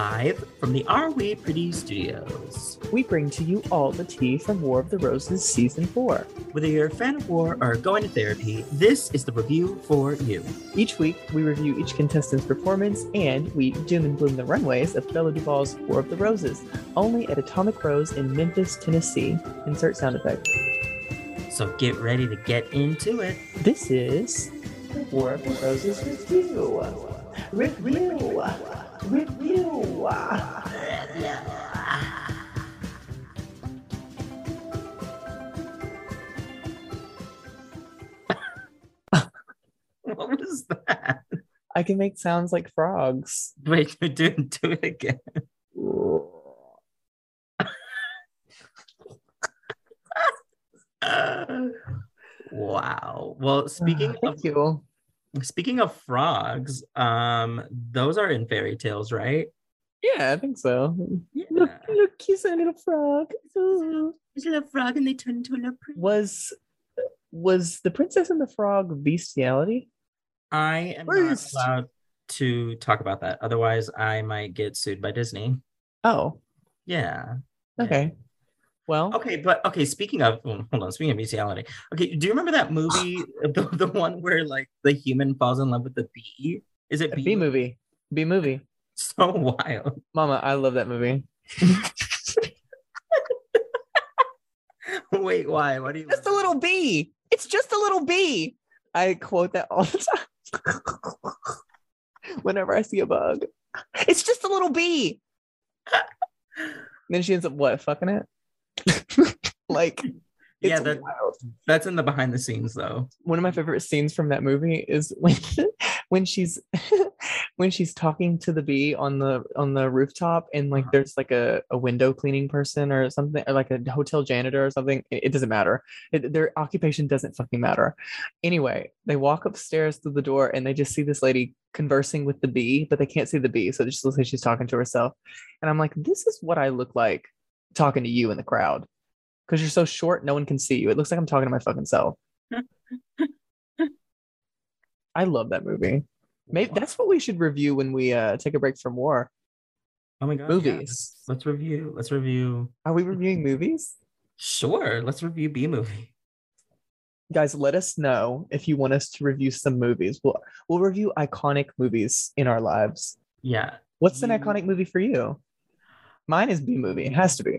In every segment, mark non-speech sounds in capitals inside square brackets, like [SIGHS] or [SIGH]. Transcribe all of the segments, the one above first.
live from the Are We Pretty Studios. We bring to you all the tea from War of the Roses Season 4. Whether you're a fan of war or going to therapy, this is the review for you. Each week, we review each contestant's performance and we doom and bloom the runways of Bella DuBalle's War of the Roses, only at Atomic Rose in Memphis, Tennessee. Insert sound effect. So get ready to get into it. This is War of the Roses Review. Review. Review. [LAUGHS] What was that? I can make sounds like frogs. Wait, do, do it again. [LAUGHS] wow. Well, speaking Thank of you. Speaking of frogs, um, those are in fairy tales, right? Yeah, I think so. Yeah. Look, look, he's a little frog. Ooh. There's a little frog and they turn into a little prince. Was was the Princess and the Frog bestiality? I am not allowed to talk about that. Otherwise, I might get sued by Disney. Oh, Yeah. Yeah. Okay. Well, Okay, but okay. Speaking of, hold on. Speaking of bestiality, okay. Do you remember that movie, [SIGHS] the, the one where like the human falls in love with the bee? Is it a B movie. B movie. [LAUGHS] So wild. Mama, I love that movie. [LAUGHS] Wait, why? What do you? Just a little bee. It's just a little bee. I quote that all the time. [LAUGHS] Whenever I see a bug. It's just a little bee. then she ends up what, fucking it? [LAUGHS] like Yeah, that-. That's in the behind the scenes though. one of my favorite scenes from that movie is when [LAUGHS] when she's [LAUGHS] when she's talking to the bee on the on the rooftop and like Uh-huh. there's like a, a window cleaning person or something or like a hotel janitor or something it, it doesn't matter It- their occupation doesn't fucking matter anyway they walk upstairs through the door and they just see this lady conversing with the bee but they can't see the bee so it just looks like she's talking to herself and i'm like this is what i look like talking to you in the crowd because you're so short no one can see you it looks like i'm talking to my fucking self [LAUGHS] I love that movie. Maybe that's what we should review when we uh take a break from war. Oh my god. yeah. Movies. Let's review. Let's review. Are we reviewing movies? Sure. Let's review B movie. Guys, let us know if you want us to review some movies. We'll we'll review iconic movies in our lives. Yeah. What's an iconic movie for you? Mine is B movie. It has to be.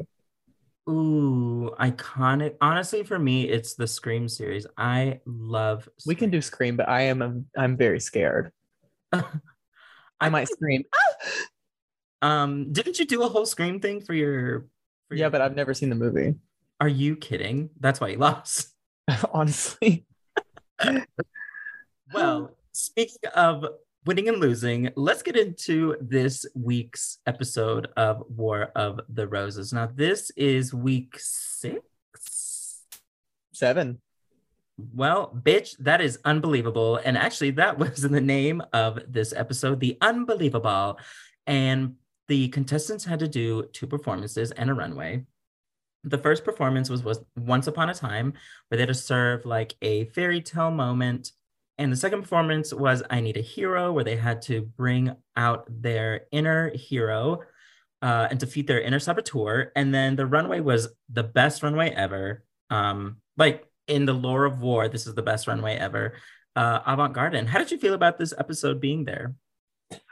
Ooh, iconic. Honestly, for me, it's the Scream series. I love. We can do Scream, but I am a, I'm very scared. [LAUGHS] Scream. I might scream. [LAUGHS] Um, didn't you do a whole Scream thing for your? For Yeah, your- but I've never seen the movie. Are you kidding? That's why you lost. [LAUGHS] Honestly. Well, speaking of winning and losing, let's get into this week's episode of War of the Roses. Now, this is week six. Seven. Well, bitch, that is unbelievable. And actually, that [LAUGHS] was in the name of this episode, The Unbelieva-Ball. And the contestants had to do two performances and a runway. The first performance was, was Once Upon a Time, where they had to serve like a fairy tale moment. And the second performance was I Need a Hero, where they had to bring out their inner hero uh, and defeat their inner saboteur. And then the runway was the best runway ever. Um, like in the lore of war, this is the best runway ever. Uh, Avant Garden. How did you feel about this episode being there?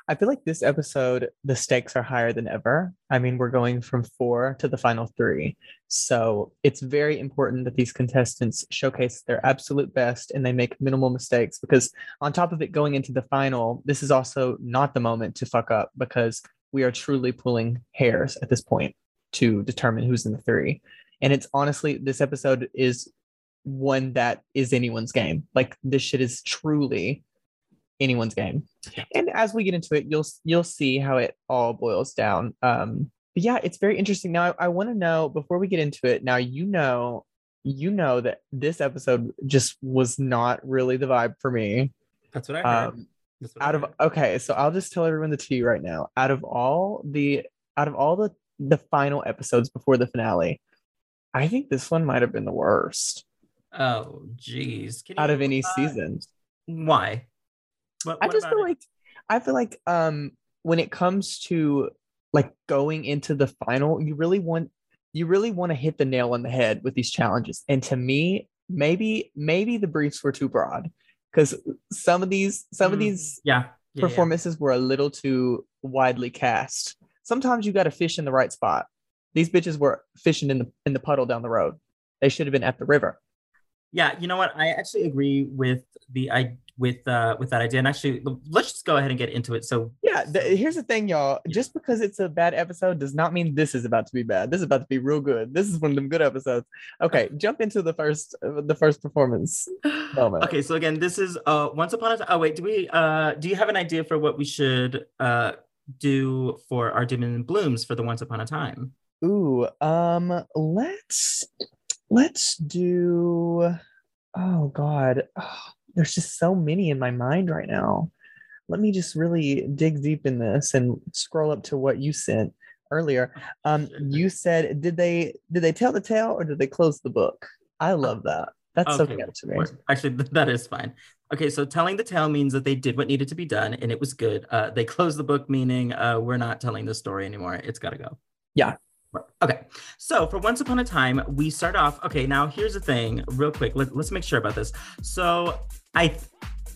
I feel like this episode, the stakes are higher than ever. I mean, we're going from four to the final three. So it's very important that these contestants showcase their absolute best and they make minimal mistakes because, on top of it, going into the final, this is also not the moment to fuck up because we are truly pulling hairs at this point to determine who's in the three. And it's honestly, this episode is one that is anyone's game. Like, this shit is truly anyone's game. And as we get into it you'll you'll see how it all boils down. Um but yeah it's very interesting. Now i, I want to know before we get into it now you know you know that this episode just was not really the vibe for me. That's what I heard. um what I out of okay so i'll just tell everyone the tea right now. Out of all the out of all the the final episodes before the finale i think this one might have been the worst. Oh, geez. Out of any uh, season Why? What, I just feel it? like I feel like um when it comes to like going into the final, you really want you really want to hit the nail on the head with these challenges. And to me, maybe maybe the briefs were too broad because some of these some mm, of these yeah, yeah performances yeah. were a little too widely cast. Sometimes you got to fish in the right spot. These bitches were fishing in the in the puddle down the road. They should have been at the river. Yeah, you know what? I actually agree with the I with uh with that idea. And actually, let's just go ahead and get into it. So yeah, the, here's the thing, y'all. Just because it's a bad episode does not mean this is about to be bad. This is about to be real good. This is one of them good episodes. Okay, [LAUGHS] jump into the first uh, the first performance moment. Okay, so again, this is uh once upon a time. Oh wait, do we uh do you have an idea for what we should uh do for our Doom and Blooms for the Once Upon a Time? Ooh, um, let's let's do. Oh God, oh, there's just so many in my mind right now. Let me just really dig deep in this and scroll up to what you sent earlier. Um, you said, did they did they tell the tale or did they close the book? I love that. That's okay. so good to me. Actually, that is fine. Okay, so telling the tale means that they did what needed to be done and it was good. Uh, they closed the book, meaning uh, we're not telling the story anymore. It's got to go. Yeah. Okay, so for Once Upon a Time, we start off. Okay, now here's the thing, real quick. Let, let's make sure about this. So I,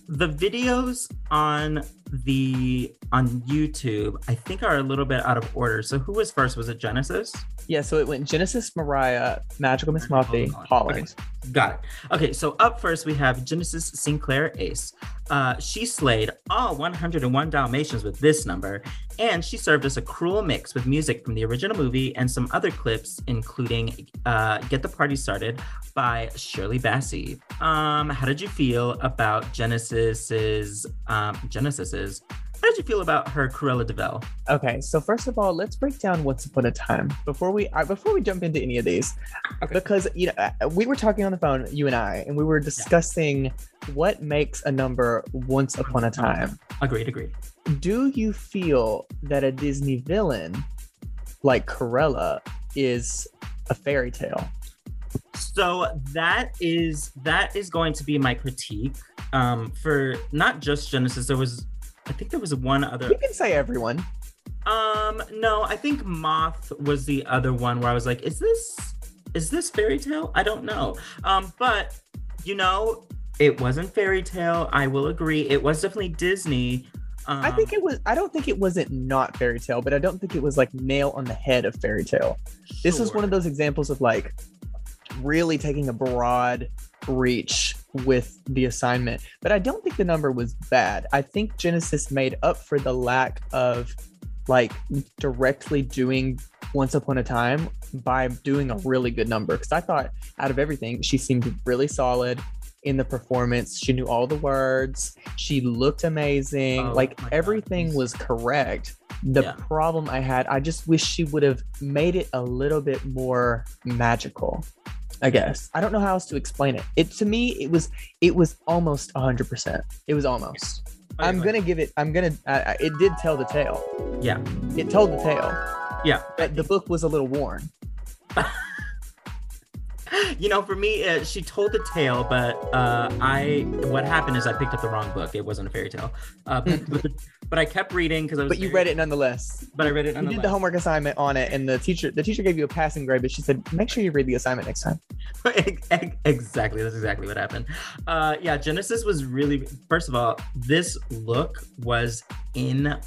the videos on the on YouTube, I think are a little bit out of order. So who was first? Was it Genesis? Yeah, so it went Genesis, Mariah, Magical Miss Muffy, Holland. Okay. Got it. Okay, so up first we have Genesis Sinclair Ace. Uh, she slayed all 101 Dalmatians with this number, and she served us a cruel mix with music from the original movie and some other clips, including uh, Get the Party Started by Shirley Bassey. Um, how did you feel about Genesis's um, Genesis's how did you feel about her Cruella de Vil? Okay, so first of all, let's break down Once Upon a Time before we uh, before we jump into any of these, okay. because you know uh, we were talking on the phone, you and I, and we were discussing yeah. what makes a number Once Upon a Time. Agreed, agreed. Do you feel that a Disney villain like Cruella is a fairy tale? So that is that is going to be my critique um, for not just Genesis. There was I think there was one other. You can say everyone. Um, no, I think Moth was the other one where I was like, is this is this fairy tale? I don't know. Um, but you know, it wasn't fairy tale. I will agree. It was definitely Disney. Um, I think it was. I don't think it wasn't not fairy tale, but I don't think it was like nail on the head of fairy tale. Sure. This was one of those examples of like really taking a broad reach with the assignment. But I don't think the number was bad. I think Genesis made up for the lack of like directly doing Once Upon a Time by doing a really good number. Because I thought out of everything, she seemed really solid in the performance. She knew all the words. She looked amazing. Oh, like everything God. was correct. The yeah. problem I had, I just wish she would have made it a little bit more magical. I guess. I don't know how else to explain it. It to me, it was it was almost 100%. It was almost. Oh, I'm going to give it I'm going to uh, it did tell the tale. Yeah. It told the tale. Yeah. But the book was a little worn. [LAUGHS] [LAUGHS] you know, for me, uh, she told the tale, but uh, I what happened is I picked up the wrong book. It wasn't a fairy tale, uh, but, [LAUGHS] but, I kept reading because I was. But you read it nonetheless. But I read it. You did the homework assignment on it, and the teacher the teacher gave you a passing grade, but she said make sure you read the assignment next time. [LAUGHS] exactly, that's exactly what happened. Uh, yeah, Genesis was really. First of all, this look was incredible.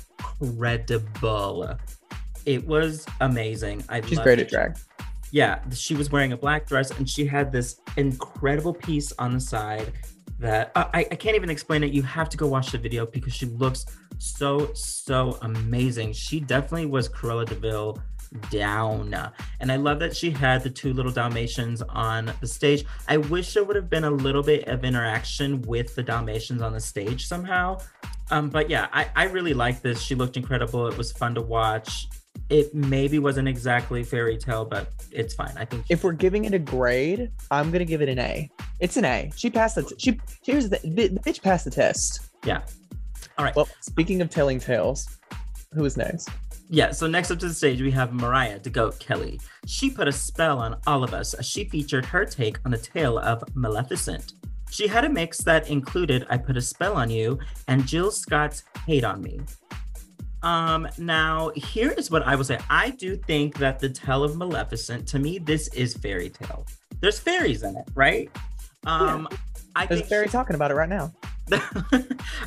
It was amazing. I She's great at drag yeah, she was wearing a black dress and she had this incredible piece on the side that uh, I, I can't even explain it. You have to go watch the video because she looks so, so amazing. She definitely was Cruella de Vil down. And I love that she had the two little Dalmatians on the stage. I wish there would have been a little bit of interaction with the Dalmatians on the stage somehow. Um, but yeah, I, I really like this. She looked incredible. It was fun to watch it maybe wasn't exactly fairy tale, but it's fine. I think if we're giving it a grade, I'm gonna give it an A. It's an A. She passed the. T- she here's the, the the bitch passed the test. Yeah. All right. Well, speaking of telling tales, who is next? Yeah, so next up to the stage, we have Mariah the Goat Kelly. She put a spell on all of us as she featured her take on the tale of Maleficent. She had a mix that included I Put a Spell on You and Jill Scott's Hate on Me. Um, now here is what I will say. I do think that the tale of Maleficent, to me, this is fairy tale. There's fairies in it, right? Um, yeah. I There's think Barry she- talking about it right now. [LAUGHS]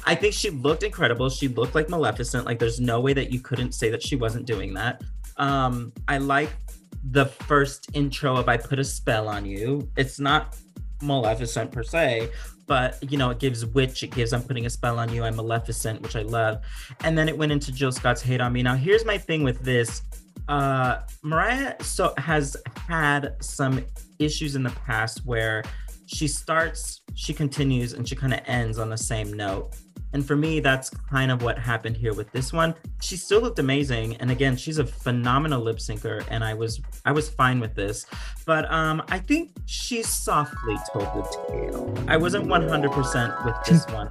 I think she looked incredible. She looked like Maleficent. Like there's no way that you couldn't say that she wasn't doing that. Um, I like the first intro of I put a spell on you. It's not Maleficent per se, but you know, it gives witch, it gives I'm putting a spell on you, I'm Maleficent, which I love. And then it went into Jill Scott's hate on me. Now here's my thing with this. Uh Mariah so has had some issues in the past where she starts, she continues, and she kind of ends on the same note. And for me, that's kind of what happened here with this one. She still looked amazing, and again, she's a phenomenal lip syncer, and I was I was fine with this. But um, I think she softly told the tale. I wasn't 100% with this [LAUGHS] one.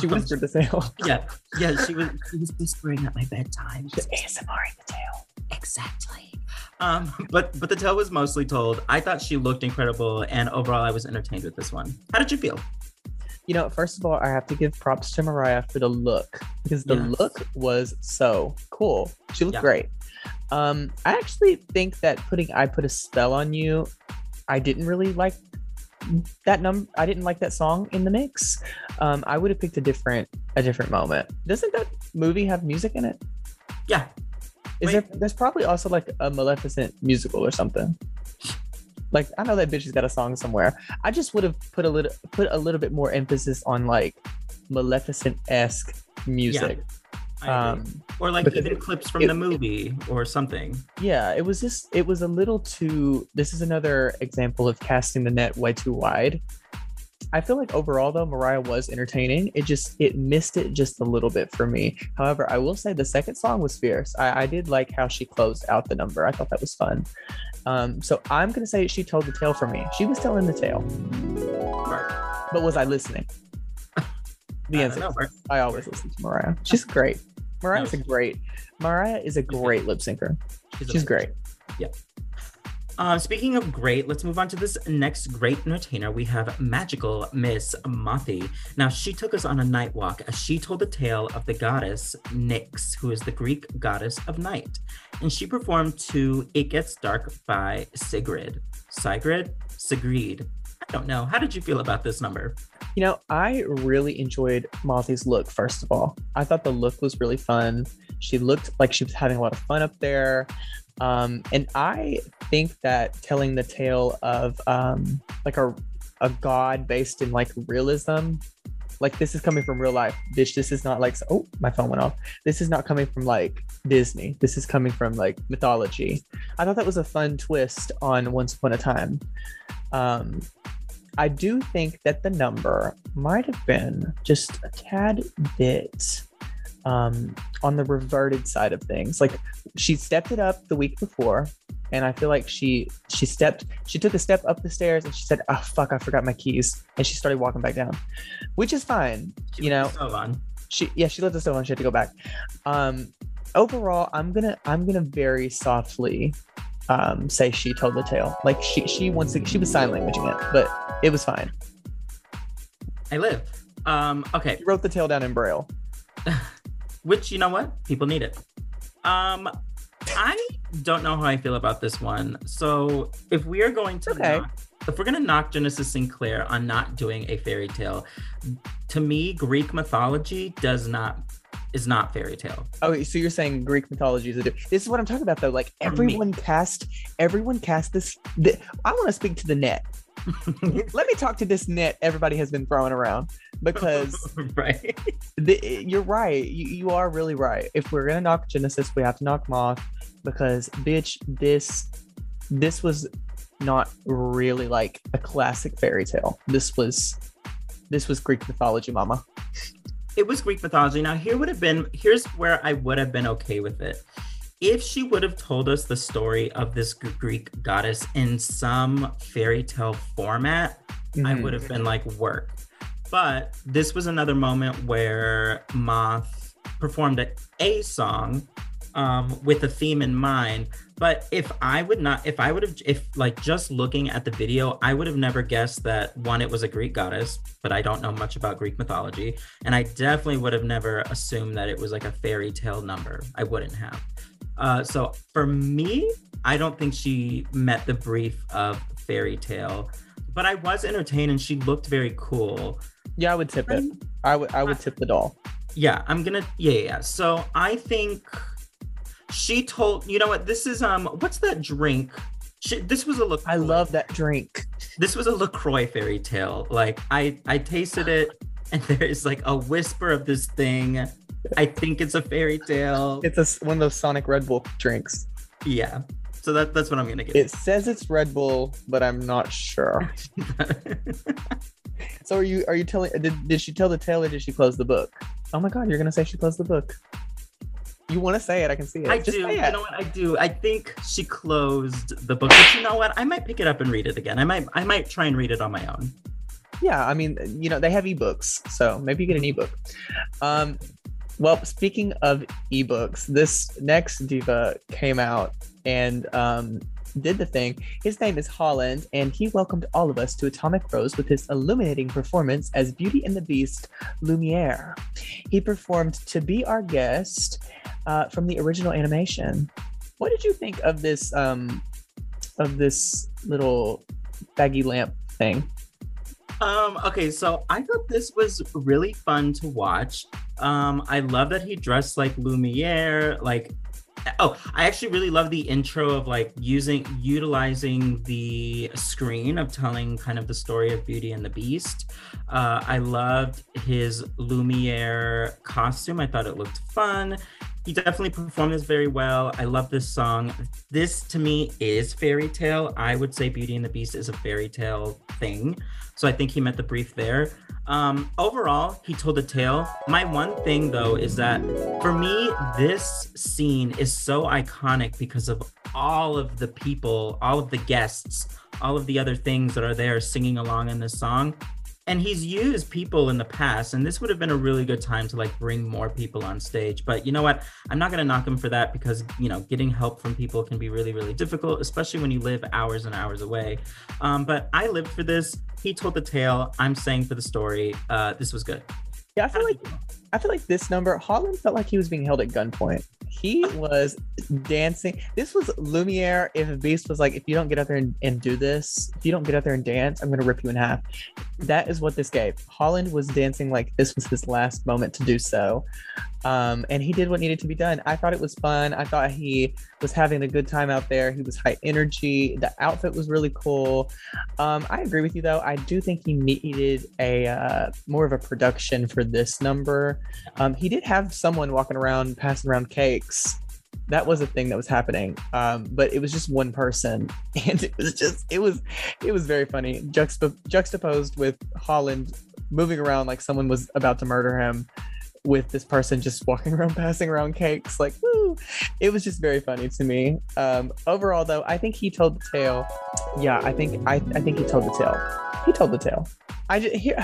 She Um, whispered the tale. [LAUGHS] yeah, yeah, she was she was whispering at my bedtime. Just ASMR the tail. Exactly. Um, but but the tale was mostly told. I thought she looked incredible, and overall, I was entertained with this one. How did you feel? You know, first of all, I have to give props to Mariah for the look because the Yes. look was so cool. She looked Yeah. great. Um, I actually think that putting "I Put a Spell on You," I didn't really like that num. I didn't like that song in the mix. Um, I would have picked a different a different moment. Doesn't that movie have music in it? Yeah, Is Wait. there? There's probably also like a Maleficent musical or something. Like I know that bitch has got a song somewhere. I just would have put a little put a little bit more emphasis on like Maleficent esque music. Agree. um, or like even it- clips from it- the movie or something. yeah, it was just it was a little too. This is another example of casting the net way too wide. I feel like overall though Mariah was entertaining. It just it missed it just a little bit for me. However, I will say the second song was fierce. I, I did like how she closed out the number. I thought that was fun. Um, so I'm gonna say she told the tale for me. She was telling the tale, Right. but was I listening? [LAUGHS] The answer. don't I always listen to Mariah. She's great. Mariah's a great. Mariah is a great lip syncer. She's amazing. great. Um, speaking of great, let's move on to this next great entertainer. We have magical Miss Mothi. Now, she took us on a night walk as she told the tale of the goddess Nyx, who is the Greek goddess of night. And she performed to It Gets Dark by Sigrid. Sigrid? Sigrid. I don't know. How did you feel about this number? You know, I really enjoyed Mothy's look, first of all. I thought the look was really fun. She looked like she was having a lot of fun up there. Um, and I think that telling the tale of um, like a, a god based in like realism, like this is coming from real life, bitch. This is not like, oh, my phone went off. This is not coming from like Disney. This is coming from like mythology. I thought that was a fun twist on Once Upon a Time. Um, I do think that the number might have been just a tad bit um, on the reverted side of things. Like she stepped it up the week before, and I feel like she she stepped she took a step up the stairs and she said, "Oh fuck, I forgot my keys," and she started walking back down, which is fine. She You know, stove on. she yeah she left the stove on. She had to go back. Um, overall, I'm gonna I'm gonna very softly um, say she told the tale. Like she she wants to, she was sign languaging it, but it was fine. I live. Um, okay. She wrote the tale down in braille. [LAUGHS] which you know what people need it um i don't know how i feel about this one so if we are going to Okay. knock, if we're going to knock genesis sinclair on not doing a fairy tale to me greek mythology does not is not fairy tale Oh, so you're saying Greek mythology is a di- This is what I'm talking about, though. Like everyone cast, everyone cast this. The, I want to speak to the net. [LAUGHS] Let me talk to this net. Everybody has been throwing around because [LAUGHS] right the, you're right. You, you are really right. If we're gonna knock Genesis, we have to knock Moth because, bitch, this this was not really like a classic fairy tale. This was this was Greek mythology, Mama. it was Greek mythology. Now, here would have been, here's where I would have been okay with it. If she would have told us the story of this Greek goddess in some fairy tale format, I Mhm. would have been like, work. But this was another moment where Moth performed a, a song um, with a theme in mind. But if I would not, if I would have, if like just looking at the video, I would have never guessed that one, it was a Greek goddess, but I don't know much about Greek mythology. And I definitely would have never assumed that it was like a fairy tale number. I wouldn't have. Uh, so for me, I don't think she met the brief of fairy tale, but I was entertained and she looked very cool. Yeah, I would tip it. I would I would tip the doll. Yeah, I'm gonna yeah, yeah. So I think she told you know what this is um what's that drink? She, this was a look. I love that drink. This was a LaCroix fairy tale. Like I I tasted it and [LAUGHS] there's like a whisper of this thing. I think it's a fairy tale. It's a, one of those Sonic Red Bull drinks. Yeah. So that, that's what I'm gonna get. It says it's Red Bull, but I'm not sure. [LAUGHS] so are you are you telling did, did she tell the tale or did she close the book? Oh my god, you're gonna say she closed the book. You want to say it? I can see it. I Just do. You know what? I do. I think she closed the book, but you know what? I might pick it up and read it again. I might. I might try and read it on my own. Yeah, I mean, you know, they have ebooks, so maybe you get an ebook. Um, well, speaking of ebooks, this next diva came out and um, did the thing. His name is Holland, and he welcomed all of us to Atomic Rose with his illuminating performance as Beauty and the Beast Lumiere. He performed To Be Our Guest uh, from the original animation. What did you think of this um, of this little baggy lamp thing? Um, okay, so I thought this was really fun to watch. Um, I love that he dressed like Lumiere, like oh i actually really love the intro of like using utilizing the screen of telling kind of the story of beauty and the beast. Uh, i loved his lumiere costume. I thought it looked fun he definitely performed this very well. I love this song. This to me is fairy tale. I would say beauty and the beast is a fairy tale thing. So i think he met the brief there. Um, overall, he told a tale. My one thing though is that for me, this scene is so iconic because of all of the people, all of the guests, all of the other things that are there singing along in this song and he's used people in the past and this would have been a really good time to like bring more people on stage. But you know what? I'm not going to knock him for that because you know getting help from people can be really really difficult especially when you live hours and hours away. Um, but i lived for this. He told the tale. I'm saying for the story. Uh, this was good. Yeah i feel like i feel like this number holland felt like he was being held at gunpoint he was dancing. This was Lumiere. If Beast was like, if you don't get out there and, and do this, if you don't get out there and dance, I'm gonna rip you in half. That is what this gave. Holland was dancing like this was his last moment to do so. Um, and he did what needed to be done. I thought it was fun. I thought he was having a good time out there. He was high energy. The outfit was really cool. Um, I agree with you though. I do think he needed a uh, more of a production for this number. Um, he did have someone walking around passing around cakes. That was a thing that was happening, um, but it was just one person, [LAUGHS] and it was just it was it was very funny. Juxtap- juxtaposed with Holland moving around like someone was about to murder him with this person just walking [LAUGHS] around passing around cakes. Like woo! It was just very funny to me. Um overall though i think he told the tale. Yeah i think i, I think he told the tale. He told the tale. I just here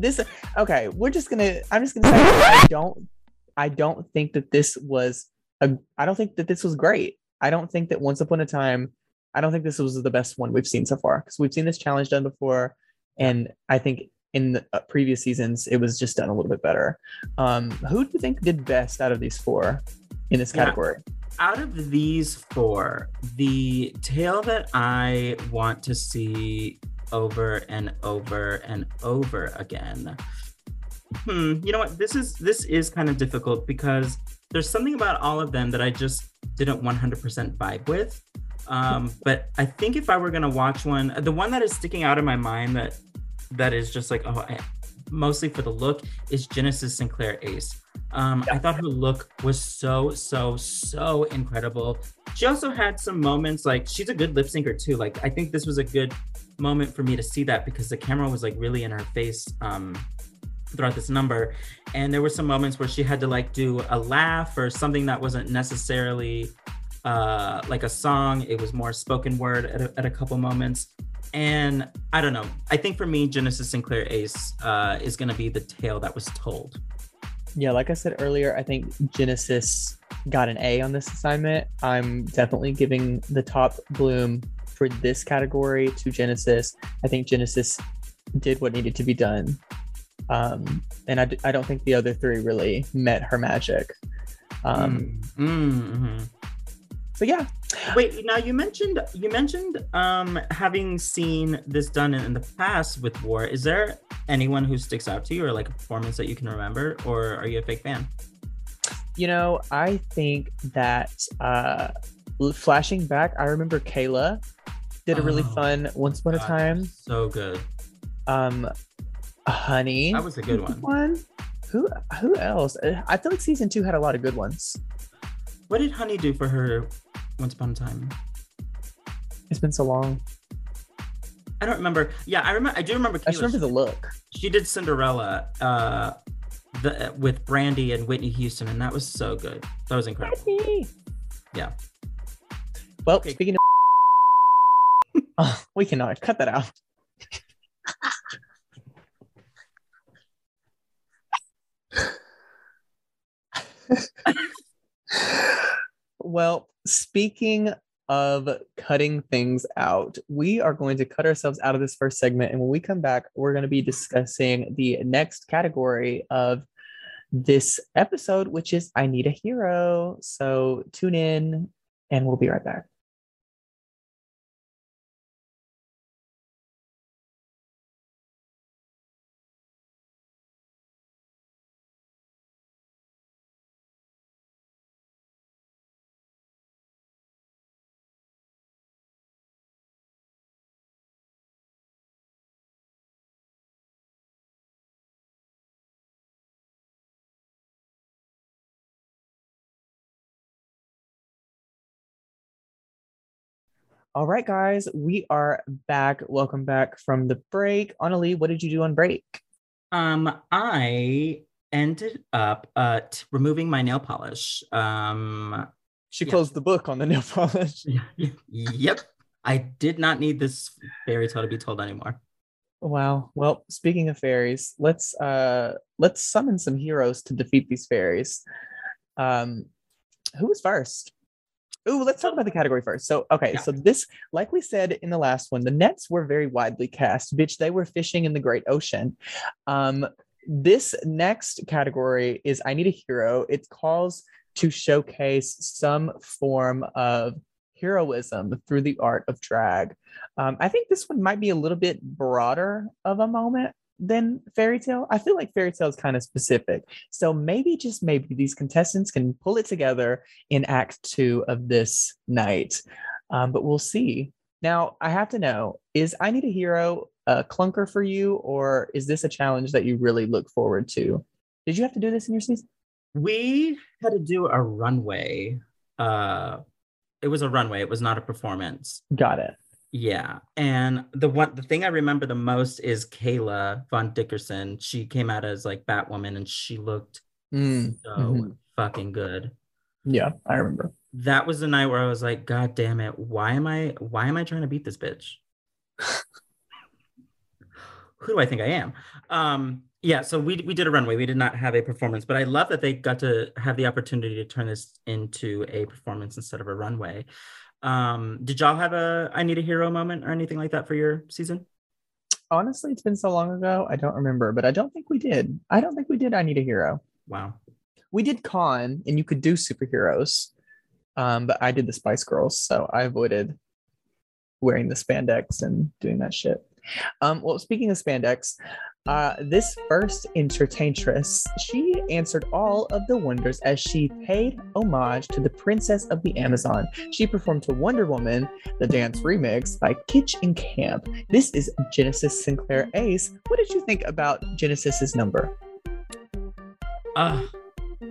this okay we're just gonna i'm just gonna say i [LAUGHS] don't i don't think that this was a i don't think that this was great i don't think that once upon a time i don't think this was the best one we've seen so far because we've seen this challenge done before and i think in the uh, previous seasons, it was just done a little bit better. Um, who do you think did best out of these four in this category? Yeah. Out of these four, the tale that I want to see over and over and over again. Hmm, you know what? This is this is kind of difficult because there's something about all of them that I just didn't 100% vibe with. Um, but I think if I were gonna watch one, the one that is sticking out in my mind that that is just like oh I, mostly for the look is Genesis Sinclair Ace. Um, I thought her look was so so so incredible. She also had some moments like she's a good lip syncer too. Like I think this was a good moment for me to see that because the camera was like really in her face um, throughout this number, and there were some moments where she had to like do a laugh or something that wasn't necessarily uh, like a song. It was more spoken word at a, at a couple moments. And I don't know. I think for me, Genesis Sinclair Ace uh, is going to be the tale that was told. Yeah, like I said earlier, I think Genesis got an A on this assignment. I'm definitely giving the top bloom for this category to Genesis. I think Genesis did what needed to be done. Um, and I, I don't think the other three really met her magic. Um, Mm, mhm. So yeah, Wait, now you mentioned you mentioned um having seen this done in, in the past with War. Is there anyone who sticks out to you or like a performance that you can remember, or are you a fake fan? you know, I think that uh, flashing back, I remember Kayla did a really Oh, fun Once Upon a Time. So good. Um, Honey, That was a good one. one. Who who else? Uh, I feel like season two had a lot of good ones. What did Honey do for her once upon a time? It's been so long. I don't remember. Yeah, I remember. I do remember. I just remember the look. she did Cinderella uh, the, with Brandy and Whitney Houston, and that was so good. That was incredible. Yeah. Well, Okay. speaking of, oh, [LAUGHS] we cannot uh, cut that out. well, speaking of cutting things out, we are going to cut ourselves out of this first segment. And when we come back, we're going to be discussing the next category of this episode, which is I Need a Hero. So tune in and we'll be right back. All right, guys, we are back. Welcome back from the break. Analeigh, what did you do on break? Um, I ended up uh t- removing my nail polish. Um, She Yeah. closed the book on the nail [LAUGHS] polish. yep. I did not need this fairy tale to be told anymore. Wow. Well, speaking of fairies, let's uh let's summon some heroes to defeat these fairies. Um who was first? Ooh, let's talk about the category first. So, okay, Yeah. so this, like we said in the last one, the nets were very widely cast. Bitch, they were fishing in the great ocean. Um, this next category is I Need a Hero. It calls to showcase some form of heroism through the art of drag. Um, I think this one might be a little bit broader of a moment than fairy tale. I feel like fairy tale is kind of specific. So maybe, just maybe, these contestants can pull it together in act two of this night. Um, but we'll see. Now, I have to know is I Need a Hero a clunker for you, or is this a challenge that you really look forward to? Did you have to do this in your season? We had to do a runway. Uh, it was a runway. It was not a performance. Got it. Yeah, and the one the thing I remember the most is Kayla Von Dickerson. She came out as like Batwoman, and she looked Mm, so mhm. fucking good. Yeah, I remember. That was the night where I was like, God damn it! Why am I? Why am I trying to beat this bitch? [LAUGHS] Who do I think I am? Um, yeah. So we we did a runway. We did not have a performance, but I love that they got to have the opportunity to turn this into a performance instead of a runway. Um, did y'all have a I need a hero moment or anything like that for your season? Honestly, it's been so long ago, I don't remember, but I don't think we did. I don't think we did I Need a Hero. Wow. we did con and you could do superheroes um but i did the spice girls so i avoided wearing the spandex and doing that shit um well speaking of spandex uh this first entertaintress she answered all of the wonders as she paid homage to the princess of the amazon she performed to wonder woman the dance remix by kitsch and camp this is genesis sinclair ace what did you think about genesis's number Uh,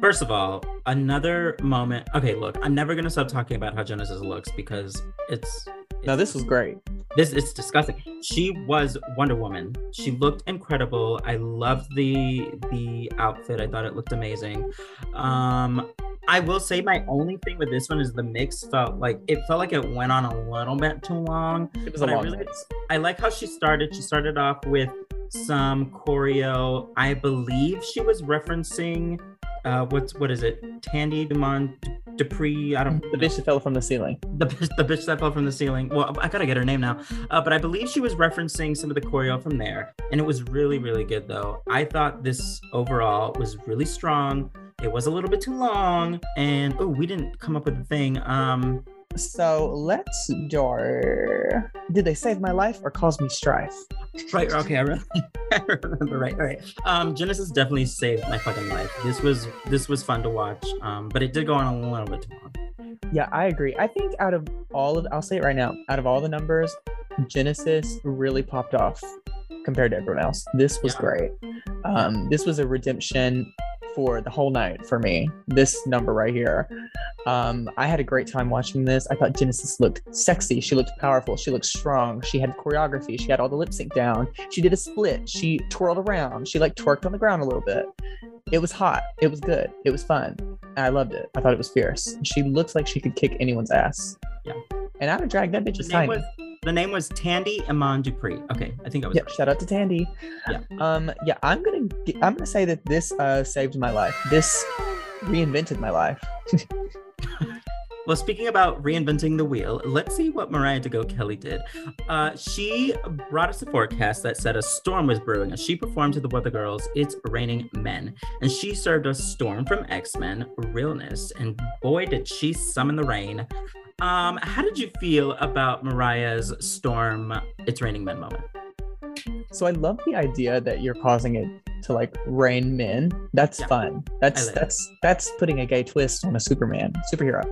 first of all, another moment. Okay, look, I'm never gonna stop talking about how Genesis looks because it's. now. this was great This is disgusting. She was Wonder Woman. She looked incredible. I loved the the outfit. I thought it looked amazing. Um, I will say my only thing with this one is the mix felt like it felt like it went on a little bit too long. it was a But I really- I like how she started. She started off with some choreo. I believe she was referencing uh what's what is it? Tandy Dumont Dupree. I don't. The bitch that fell from the ceiling. The bitch, the bitch that fell from the ceiling. Well, I gotta get her name now. Uh, but I believe she was referencing some of the choreo from there, and it was really, really good though. I thought this overall was really strong. It was a little bit too long, and oh, we didn't come up with a thing. Um, So let's do. Did they save my life or cause me strife? right. Okay, I, [LAUGHS] I remember. Right, right. Um, Genesis definitely saved my fucking life. This was this was fun to watch. Um, but it did go on a little bit too long. Yeah, I agree. I think out of all of, I'll say it right now, out of all the numbers, Genesis really popped off compared to everyone else. This was Yeah. great. Um, this was a redemption for the whole night for me. This number right here. Um, I had a great time watching this. I thought Genesis looked sexy. She looked powerful. She looked strong. She had choreography. She had all the lip sync down. She did a split. She twirled around. She like twerked on the ground a little bit. It was hot. It was good. It was fun. I loved it. I thought it was fierce. She looks like she could kick anyone's ass. Yeah. And I'd have dragged that bitch The is name tiny. was the name was Tandi Iman Dupree. Okay, I think I was. Yep, shout out to Tandy. Yeah. Um, yeah, I'm gonna I'm gonna say that this uh saved my life. This reinvented my life. [LAUGHS] Well, speaking about reinventing the wheel, let's see what Mariah to Go Kelly did. Uh, she brought us a forecast that said a storm was brewing as she performed to the Weather Girls, It's Raining Men. And she served us Storm from X Men, Realness, and boy, did she summon the rain. Um, how did you feel about Mariah's Storm, It's Raining Men moment? So I love the idea that you're causing it to like rain men. That's Yeah. fun. That's like it. that's that's putting a gay twist on a Superman superhero.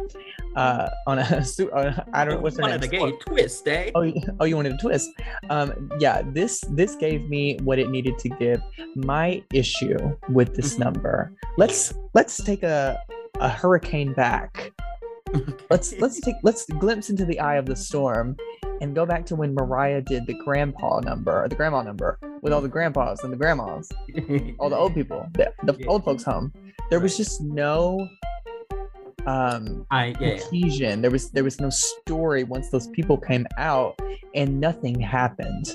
Uh, on a [LAUGHS] su- on a- I don't know what's her One name. of the gay twist, eh? Oh, you- oh, you wanted a twist. Um, yeah, this this gave me what it needed to give. My issue with this Mhm. number. Let's let's take a a hurricane back. Let's let's take let's glimpse into the eye of the storm and go back to when Mariah did the grandpa number, or the grandma number, with all the grandpas and the grandmas, all the old people, the, the [LAUGHS] Yeah. old folks home. There was just no um I yeah, yeah. cohesion. There was there was no story once those people came out and nothing happened.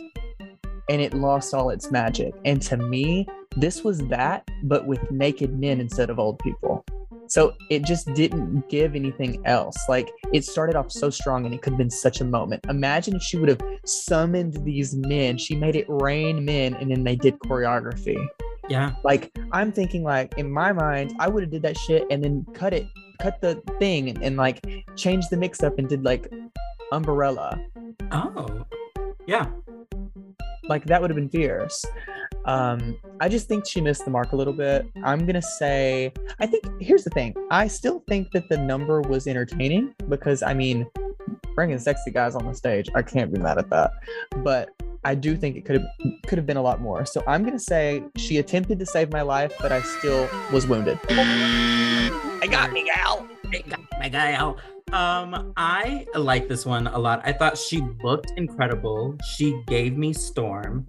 And it lost all its magic. And to me, this was that, but with naked men instead of old people. So it just didn't give anything else. Like it started off so strong and it could have been such a moment. Imagine if she would have summoned these men. She made it rain men and then they did choreography. yeah. Like I'm thinking like in my mind, I would have did that shit and then cut it, cut the thing and, and like change the mix up and did like umbrella. Oh, yeah. Like that would have been fierce. Um, I just think she missed the mark a little bit. I'm gonna say I think here's the thing. I still think that the number was entertaining because I mean bringing sexy guys on the stage, I can't be mad at that. But I do think it could have could have been a lot more. So I'm gonna say she attempted to save my life, but I still was wounded. I got me, gal. Hey, got my out. Um, I like this one a lot. I thought she looked incredible. She gave me Storm.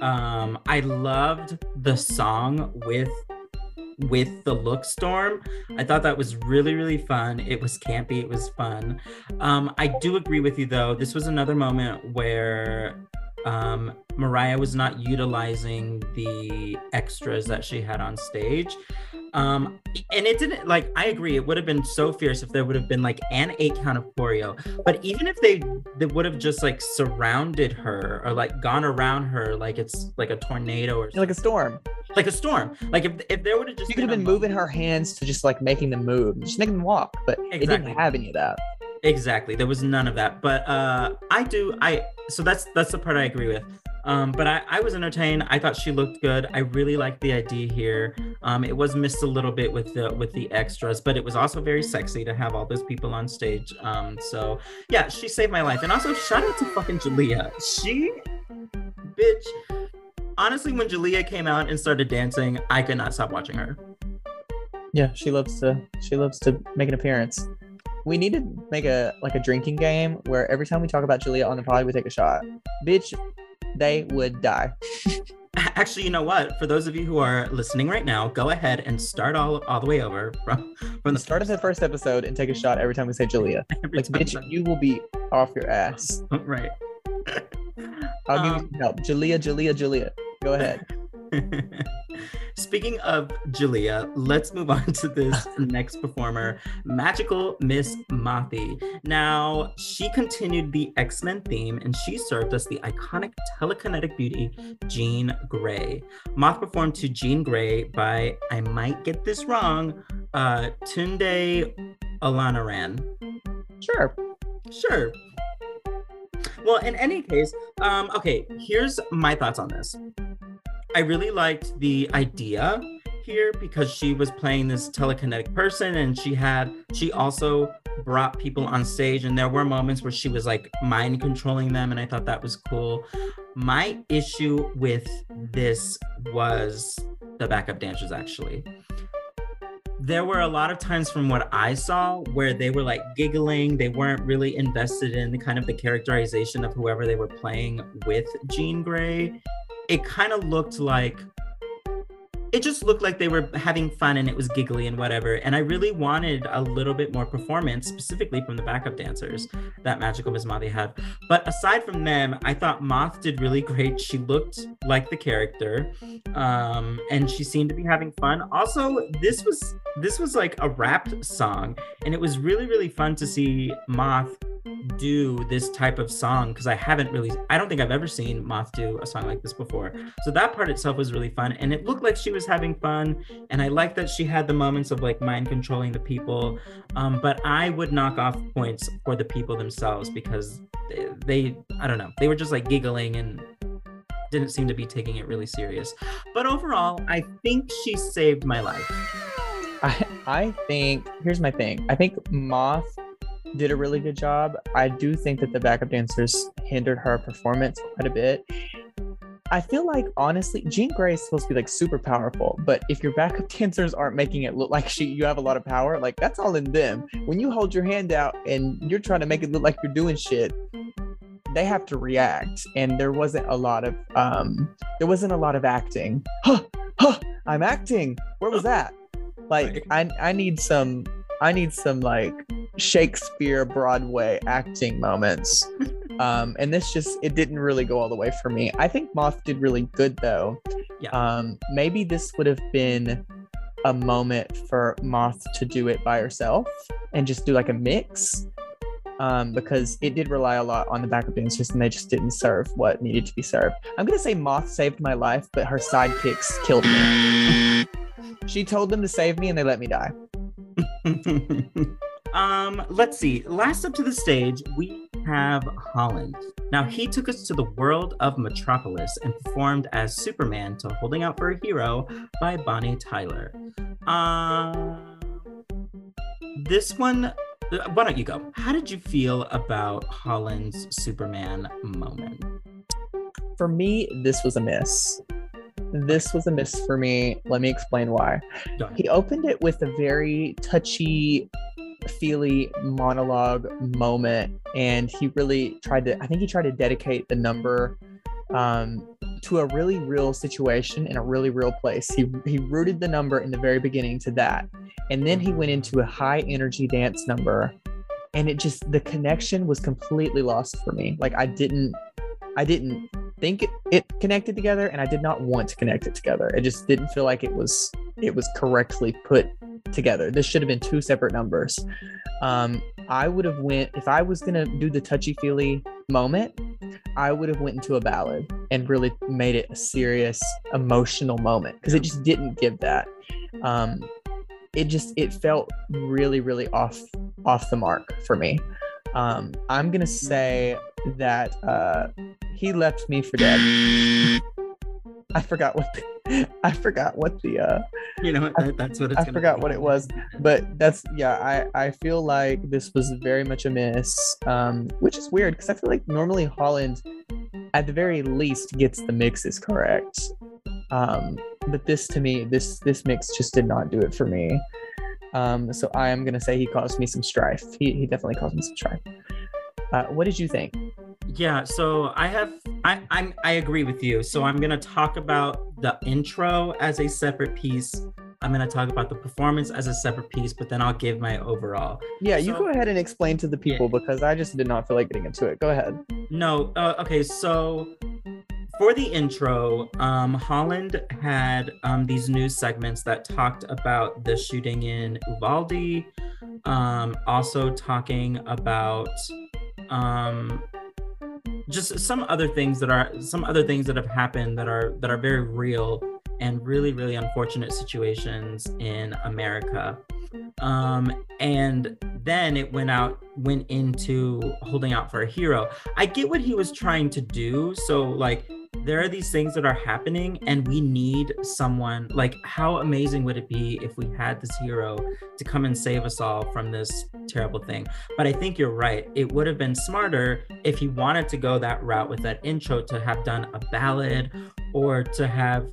Um, I loved the song with with the look storm. I thought that was really, really fun. It was campy, it was fun. Um, I do agree with you though. This was another moment where um, Mariah was not utilizing the extras that she had on stage. Um, and it didn't like I agree, it would have been so fierce if there would have been like an eight count of choreo. But even if they they would have just like surrounded her or like gone around her like it's like a tornado or Like a storm. like a storm. Like if if there would have just You could have been moving her hands to just like making them move, just making them walk, but it didn't have any of that. Exactly. There was none of that. But uh I do I so that's that's the part I agree with. Um, but I, I was entertained. I thought she looked good. I really liked the idea here. Um, it was missed a little bit with the with the extras, but it was also very sexy to have all those people on stage. Um, so yeah, she saved my life. And also shout out to fucking Jalea. She bitch. Honestly, when Jalea came out and started dancing, I could not stop watching her. Yeah, she loves to she loves to make an appearance. We need to make a like a drinking game where every time we talk about Julia on the pod, we take a shot. Bitch, they would die. [LAUGHS] Actually, you know what? For those of you who are listening right now, go ahead and start all, all the way over from from the start of the first episode and take a shot every time we say Julia. [LAUGHS] every Like, bitch, you will be off your ass. [LAUGHS] right. I'll give Um, you some help. Julia, Julia, Julia. Go ahead. [LAUGHS] Speaking of Julia, let's move on to this [LAUGHS] next performer, Magical Miss Mothie. Now, she continued the X Men theme and she served as the iconic telekinetic beauty, Jean Grey. Moth performed to Jean Grey by, I might get this wrong, uh, Tunde Olaniran. Sure. Sure. Well, in any case, um, okay, here's my thoughts on this. I really liked the idea here because she was playing this telekinetic person and she had she also brought people on stage and there were moments where she was like mind controlling them and I thought that was cool. My issue with this was the backup dancers actually there were a lot of times from what I saw where they were like giggling. They weren't really invested in the kind of the characterization of whoever they were playing with Jean Grey. It kind of looked like it just looked like they were having fun and it was giggly and whatever. And I really wanted a little bit more performance, specifically from the backup dancers that Magical Miss had. But aside from them, I thought Moth did really great. She looked like the character, um, and she seemed to be having fun. Also, this was this was like a rap song, and it was really really fun to see Moth do this type of song because I haven't really, I don't think I've ever seen Moth do a song like this before. So that part itself was really fun. And it looked like she was having fun. And I like that she had the moments of like mind controlling the people. Um, but I would knock off points for the people themselves because they, they, I don't know, they were just like giggling and didn't seem to be taking it really serious. But overall, I think she saved my life. I, I think, here's my thing I think Moth did a really good job. I do think that the backup dancers hindered her performance quite a bit. I feel like honestly, Jean Grey is supposed to be like super powerful, but if your backup [LAUGHS] dancers aren't making it look like she you have a lot of power, like that's all in them. When you hold your hand out and you're trying to make it look like you're doing shit, they have to react. And there wasn't a lot of um there wasn't a lot of acting. Huh, huh, I'm acting. Where was that? Like I I need some I need some like Shakespeare Broadway acting moments. [LAUGHS] Um, and this just it didn't really go all the way for me. I think Moth did really good though. Yeah. Um, maybe this would have been a moment for Moth to do it by herself and just do like a mix. Um, because it did rely a lot on the backup dancers and they just didn't serve what needed to be served. I'm gonna say Moth saved my life, but her sidekicks killed me. she told them to save me and they let me die. [LAUGHS] um, let's see. Last up to the stage, we have Holland. Now, he took us to the world of Metropolis and performed as Superman to Holding Out for a Hero by Bonnie Tyler. Uh, this one, uh, why don't you go? How did you feel about Holland's Superman moment? For me, this was a miss. This was a miss for me. Let me explain why. He opened it with a very touchy, feely monologue moment, and he really tried to. I think he tried to dedicate the number um, to a really real situation in a really real place. He he rooted the number in the very beginning to that, and then he went into a high energy dance number, and it just the connection was completely lost for me. Like I didn't I didn't think it, it connected together and I did not want to connect it together. It just didn't feel like it was it was correctly put together. This should have been two separate numbers. Um, I would have went if I was gonna do the touchy feely moment. I would have went into a ballad and really made it a serious emotional moment because it just didn't give that. Um, it just it felt really really off off the mark for me. Um, I'm gonna say that uh, he left me for dead. I forgot what the, [LAUGHS] I forgot what the uh you know I, that's what I forgot be. what it was but that's yeah I I feel like this was very much a miss um which is weird because I feel like normally Holland at the very least gets the mixes correct um but this to me this this mix just did not do it for me um so I am gonna say he caused me some strife he, he definitely caused me some strife uh, what did you think yeah, so I have I I'm, I agree with you. So I'm gonna talk about the intro as a separate piece. I'm gonna talk about the performance as a separate piece, but then I'll give my overall. Yeah, so, you go ahead and explain to the people yeah. because I just did not feel like getting into it. Go ahead. No, uh, okay. So for the intro, um, Holland had um, these news segments that talked about the shooting in Uvalde, um, also talking about um, just some other things that are some other things that have happened that are that are very real and really really unfortunate situations in America. Um, and then it went out went into holding out for a hero. I get what he was trying to do. So like there are these things that are happening and we need someone like how amazing would it be if we had this hero to come and save us all from this terrible thing? But i think you're right. It would have been smarter if he wanted to go that route with that intro to have done a ballad or to have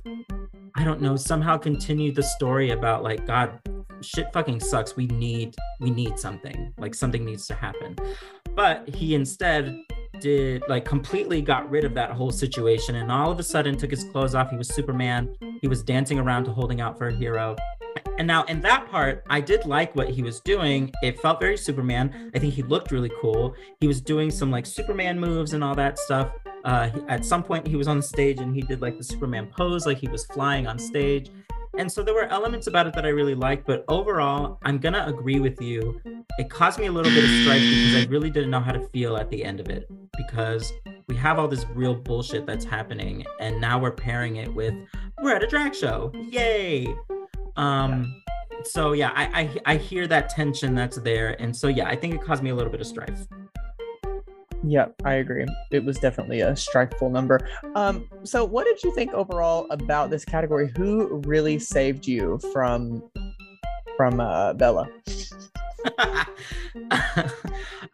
i don't know somehow continue the story about like god shit fucking sucks. We need we need something. Like something needs to happen. But he instead did like completely got rid of that whole situation and all of a sudden took his clothes off. He was Superman. He was dancing around to holding out for a hero. And now in that part, I did like what he was doing. It felt very Superman. I think he looked really cool. He was doing some like Superman moves and all that stuff. Uh, at some point, he was on stage and he did like the Superman pose, like he was flying on stage. And so there were elements about it that I really liked, but overall, I'm gonna agree with you. It caused me a little bit of strife because I really didn't know how to feel at the end of it because we have all this real bullshit that's happening, and now we're pairing it with we're at a drag show, yay! Um, so yeah, I, I I hear that tension that's there, and so yeah, I think it caused me a little bit of strife. Yeah, I agree. It was definitely a strikeful number. Um, so what did you think overall about this category? Who really saved you from from uh, Bella? [LAUGHS]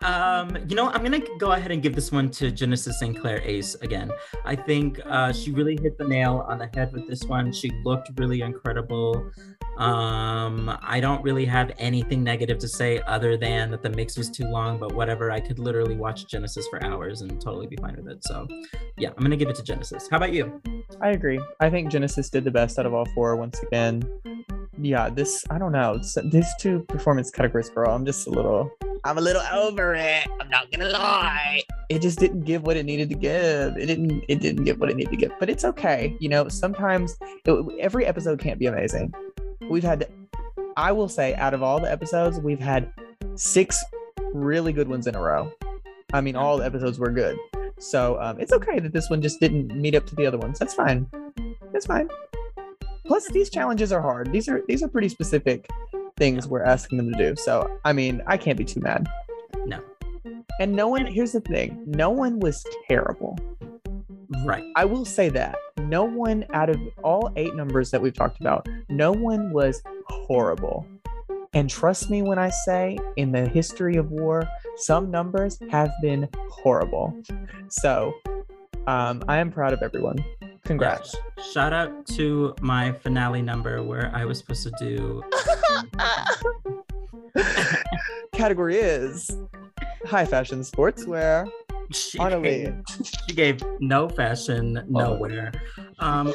um, you know, I'm gonna go ahead and give this one to Genesis St. Clair Ace again. I think uh, she really hit the nail on the head with this one. She looked really incredible. Um, I don't really have anything negative to say other than that the mix was too long, but whatever. I could literally watch Genesis for hours and totally be fine with it. So, yeah, I'm gonna give it to Genesis. How about you? I agree. I think Genesis did the best out of all four once again yeah, this I don't know. these two performance categories, girl. I'm just a little. I'm a little over it. I'm not gonna lie. It just didn't give what it needed to give. It didn't. It didn't give what it needed to give. But it's okay. You know, sometimes it, every episode can't be amazing. We've had, I will say, out of all the episodes, we've had six really good ones in a row. I mean, all the episodes were good. So um, it's okay that this one just didn't meet up to the other ones. That's fine. That's fine. Plus, these challenges are hard. These are these are pretty specific things we're asking them to do. So, I mean, I can't be too mad. No. And no one. Here's the thing. No one was terrible. Right. I will say that no one out of all eight numbers that we've talked about, no one was horrible. And trust me when I say, in the history of war, some numbers have been horrible. So um, I am proud of everyone. Congrats. Yeah. Shout out to my finale number where I was supposed to do. [LAUGHS] Category is high fashion sportswear. She gave, she gave no fashion oh. nowhere. Um,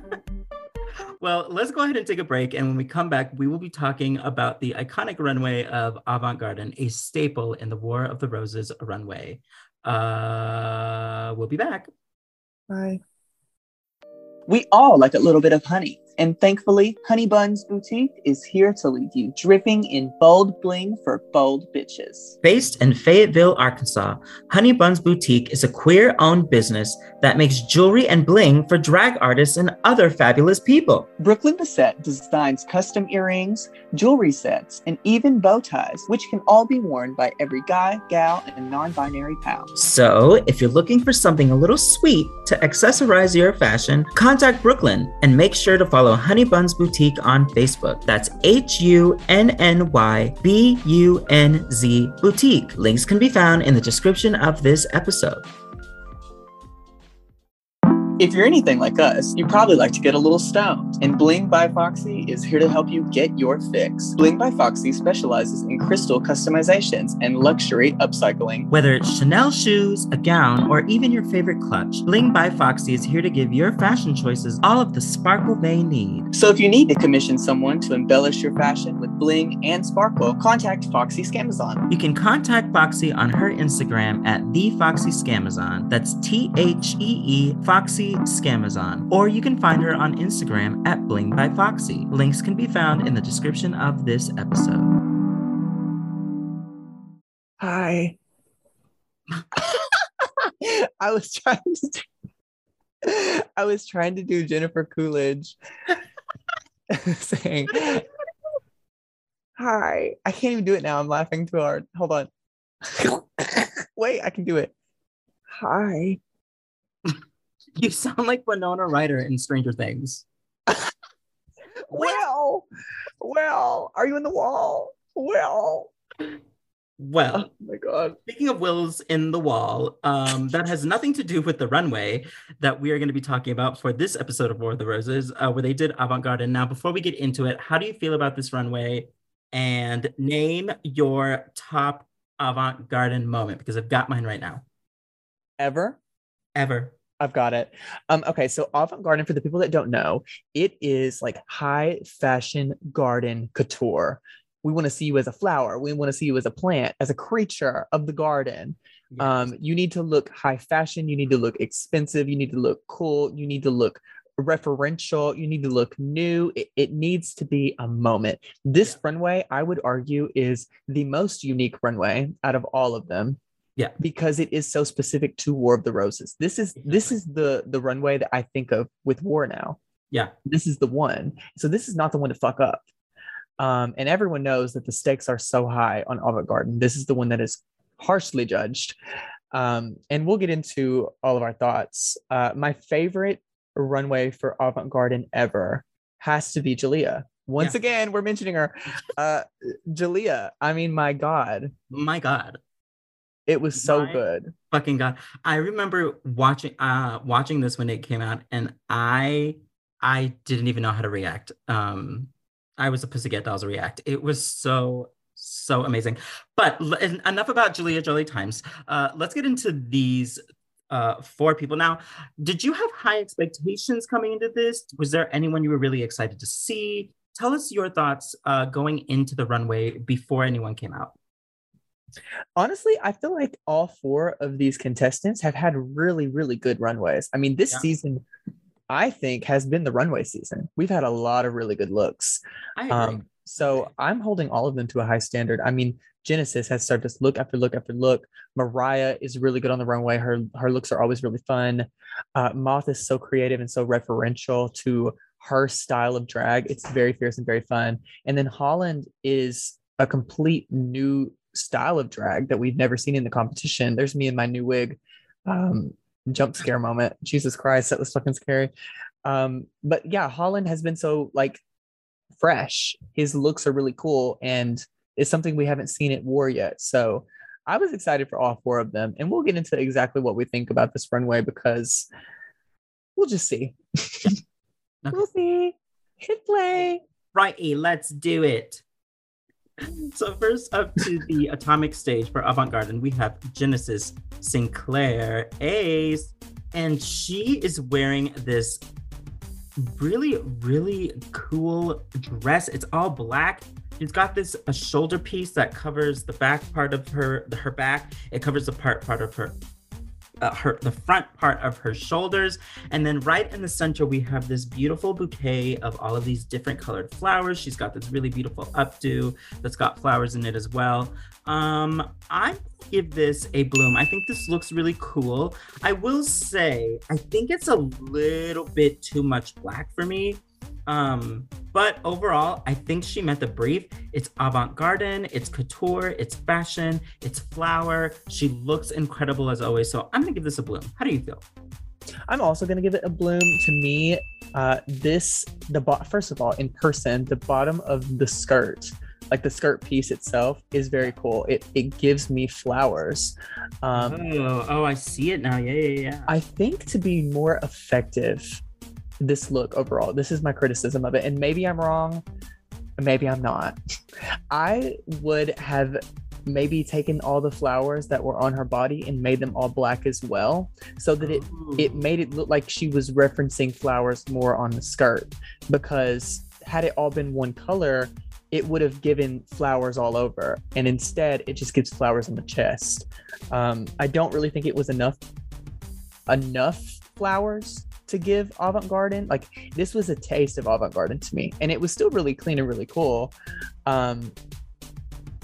[LAUGHS] well, let's go ahead and take a break. And when we come back, we will be talking about the iconic runway of Avant Garden, a staple in the War of the Roses runway. Uh, we'll be back. We all like a little bit of honey. And thankfully, HunnyBunz Boutique is here to leave you dripping in bold bling for bold bitches. Based in Fayetteville, Arkansas, HunnyBunz Boutique is a queer owned business that makes jewelry and bling for drag artists and other fabulous people. Brooklyn Bisette designs custom earrings, jewelry sets, and even bow ties, which can all be worn by every guy, gal, and non binary pal. So, if you're looking for something a little sweet to accessorize your fashion, contact Brooklyn and make sure to follow follow HunnyBunz Boutique on Facebook. That's H U N N Y B U N Z Boutique. Links can be found in the description of this episode. If you're anything like us, you probably like to get a little stoned, and Bling by Foxy is here to help you get your fix. Bling by Foxy specializes in crystal customizations and luxury upcycling. Whether it's Chanel shoes, a gown, or even your favorite clutch, Bling by Foxy is here to give your fashion choices all of the sparkle they need. So if you need to commission someone to embellish your fashion with bling and sparkle, contact Foxy Scamazon. You can contact Foxy on her Instagram at the Foxy Scamazon. That's T H E E Foxy Scamazon. Or you can find her on Instagram at Bling by Foxy. Links can be found in the description of this episode. Hi. [LAUGHS] I was trying to do, I was trying to do Jennifer Coolidge [LAUGHS] saying Hi. I can't even do it now. I'm laughing too hard. Hold on. [LAUGHS] Wait, I can do it. Hi. You sound like Winona Ryder in Stranger Things. [LAUGHS] Well, well, are you in the wall? Well. Well, Oh my god. Speaking of wills in the wall, um, that has nothing to do with the runway that we are going to be talking about for this episode of War of the Roses, uh, where they did Avant Garde. And now, before we get into it, how do you feel about this runway? And name your top Avant Garden moment because I've got mine right now. Ever? Ever. I've got it. Um, okay, so avant garden, for the people that don't know, it is like high fashion garden couture. We want to see you as a flower. We want to see you as a plant, as a creature of the garden. Um, you need to look high fashion. You need to look expensive. You need to look cool. You need to look referential. You need to look new. It, it needs to be a moment. This Yeah. runway, I would argue, is the most unique runway out of all of them. Yeah. Because it is so specific to War of the Roses. This is this is the the runway that I think of with War now. yeah. This is the one. So this is not the one to fuck up. Um, and everyone knows that the stakes are so high on Avant Garden. This is the one that is harshly judged. Um, and we'll get into all of our thoughts. Uh, my favorite runway for Avant Garden ever has to be Jalea. Once Yeah. again, we're mentioning her. Uh, Jalea, I mean, my God, My God. It was so My- good. Fucking God. I remember watching uh watching this when it came out and I I didn't even know how to react. Um I was a pussycat dolls to react. It was so so amazing. But l- enough about Julia Jolie Times. Uh let's get into these uh four people now. Did you have high expectations coming into this? Was there anyone you were really excited to see? Tell us your thoughts uh going into the runway before anyone came out. Honestly, I feel like all four of these contestants have had really, really good runways. I mean, this Yeah. season, I think, has been the runway season. We've had a lot of really good looks. I agree. Um, so I'm holding all of them to a high standard. I mean, Genesis has started to look after look after look. Mariah is really good on the runway. Her her looks are always really fun. Uh, Moth is so creative and so referential to her style of drag. It's very fierce and very fun. And then Holland is a complete new style of drag that we've never seen in the competition. There's me in my new wig. Um, jump scare moment. Jesus Christ, that was fucking scary. Um, but yeah, Holland has been so like fresh. His looks are really cool and it's something we haven't seen at War yet. So I was excited for all four of them. And we'll get into exactly what we think about this runway because we'll just see. [LAUGHS] Okay. We'll see. Hit play. Righty, let's do it. [LAUGHS] So first up to the atomic stage for Avant Garden, we have Genesis Sinclair Ace, and she is wearing this really, really cool dress. It's all black. She's got this a shoulder piece that covers the back part of her her back. It covers the part part of her uh, her the front part of her shoulders. And then right in the center we have this beautiful bouquet of all of these different colored flowers. She's got this really beautiful updo that's got flowers in it as well. Um i give this a bloom. I think this looks really cool. I will say i think it's a little bit too much black for me um but overall i think she met the brief it's avant-garde it's couture it's fashion it's flower she looks incredible as always so i'm gonna give this a bloom how do you feel I'm also going to give it a bloom. To me, uh, this, the bo- first of all, in person, the bottom of the skirt like the skirt piece itself is very cool. It it gives me flowers. Um, oh, oh, I see it now. Yeah, yeah, yeah. I think to be more effective, this look overall, this is my criticism of it, and maybe I'm wrong, maybe I'm not. I would have maybe taken all the flowers that were on her body and made them all black as well, so that it it made it look like she was referencing flowers more on the skirt. Because had it all been one color, it would have given flowers all over, and instead it just gives flowers on the chest. Um, I don't really think it was enough enough flowers to give Avant Garden. Like this was a taste of Avant Garden to me, and it was still really clean and really cool. Um,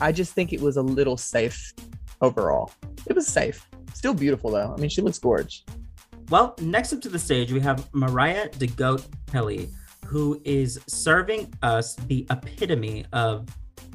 I just think it was a little safe overall. It was safe, still beautiful though. I mean, she looks gorgeous. Well, next up to the stage, we have Mariah de Goat Kelly, who is serving us the epitome of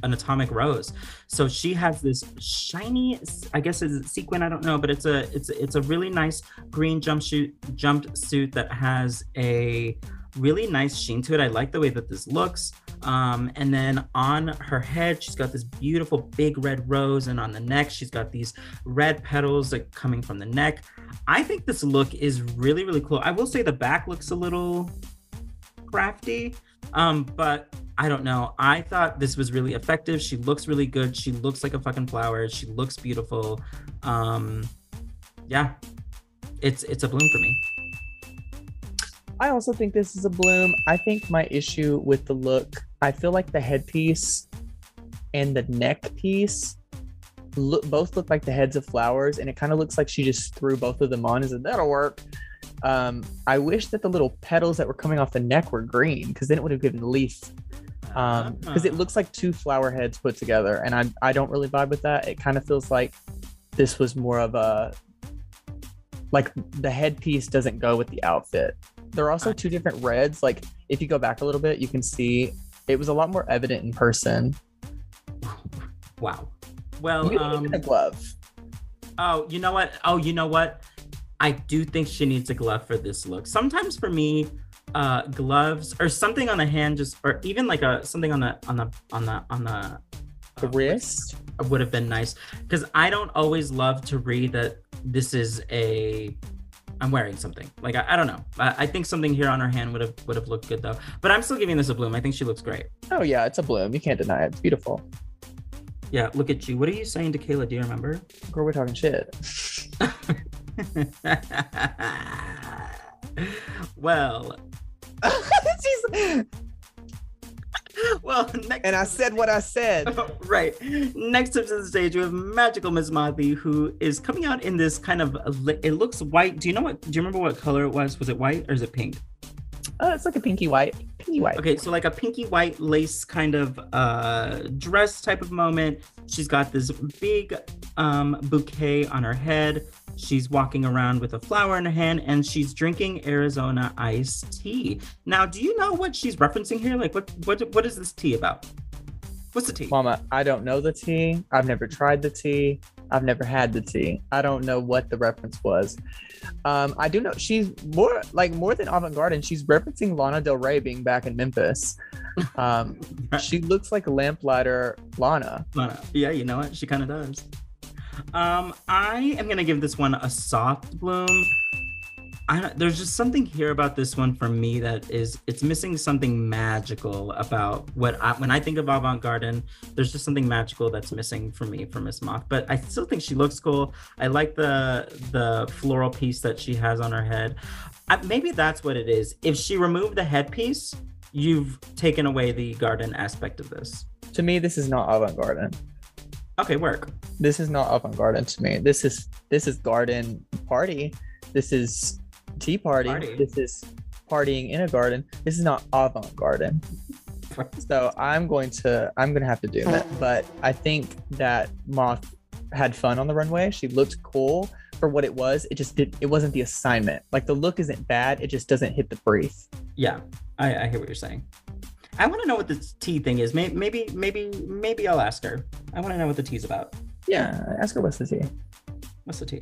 an atomic rose. So she has this shiny, I guess it's sequin, I don't know, but it's a it's a- it's a really nice green jumpsuit jumpsuit that has a really nice sheen to it. I like the way that this looks. Um, and then on her head, she's got this beautiful big red rose, and on the neck, she's got these red petals like coming from the neck. I think this look is really, really cool. I will say the back looks a little crafty, um, but I don't know. I thought this was really effective. She looks really good. She looks like a fucking flower. She looks beautiful. Um, yeah, it's it's a bloom for me. I also think this is a bloom. I think my issue with the look, I feel like the headpiece and the neck piece look both look like the heads of flowers, and it kind of looks like she just threw both of them on and said that'll work. Um, I wish that the little petals that were coming off the neck were green because then it would have given the leaf. Um, because it Ah. looks like two flower heads put together, and I I don't really vibe with that. It kind of feels like this was more of a like the headpiece doesn't go with the outfit. There are also two different reds. Like if you go back a little bit, you can see it was a lot more evident in person. Wow. Well, Maybe um, a glove. Oh, you know what? Oh, you know what? I do think she needs a glove for this look. Sometimes for me, uh, gloves or something on the hand, just or even like a something on the on the on the on the The uh, wrist. would have been nice because I don't always love to read that this is a I'm wearing something. Like I, I don't know. I, I think something here on her hand would have would have looked good though. But I'm still giving this a bloom. I think she looks great. Oh yeah, it's a bloom. You can't deny it. It's beautiful. Yeah, look at you. What are you saying to Kayla? Do you remember? Girl, we're talking shit. [LAUGHS] [LAUGHS] well, [LAUGHS] She's- [LAUGHS] well, next and I said what I said. right. Next up to the stage, we have Magical Miss Motley, who is coming out in this kind of it looks white. Do you know what? Do you remember what color it was? Was it white or is it pink? Oh, it's like a pinky white. Pinky white. Okay, so like a pinky white lace kind of uh dress type of moment. She's got this big um bouquet on her head. She's walking around with a flower in her hand and she's drinking Arizona iced tea. Now, do you know what she's referencing here? Like what what what is this tea about? What's the tea? Mama, I don't know the tea. I've never tried the tea. I've never had the tea. I don't know what the reference was. Um, I do know she's more like more than avant garde, and she's referencing Lana Del Rey being back in Memphis. Um, [LAUGHS] she looks like a lamplighter Lana. Lana. Yeah, you know what? She kind of does. Um, I am gonna give this one a soft bloom. There's just something here about this one for me that is it's missing something magical about what I, when I think of avant garden. There's just something magical that's missing for me for Miss Moth. But I still think she looks cool. I like the the floral piece that she has on her head. I, maybe that's what it is. If she removed the headpiece, you've taken away the garden aspect of this. To me, this is not avant garde. Okay, work. This is not avant garde to me. This is this is garden party. This is tea party. Party. This is partying in a garden. This is not avant garden. [LAUGHS] So I'm going to I'm gonna have to do that. But I think that Moth had fun on the runway. She looked cool for what it was. It just did it wasn't the assignment. Like the look isn't bad, it just doesn't hit the brief. Yeah, I, I hear what you're saying. I want to know what this tea thing is. Maybe, maybe, maybe, maybe I'll ask her. I want to know what the tea's about. Yeah, ask her what's the tea. What's the tea?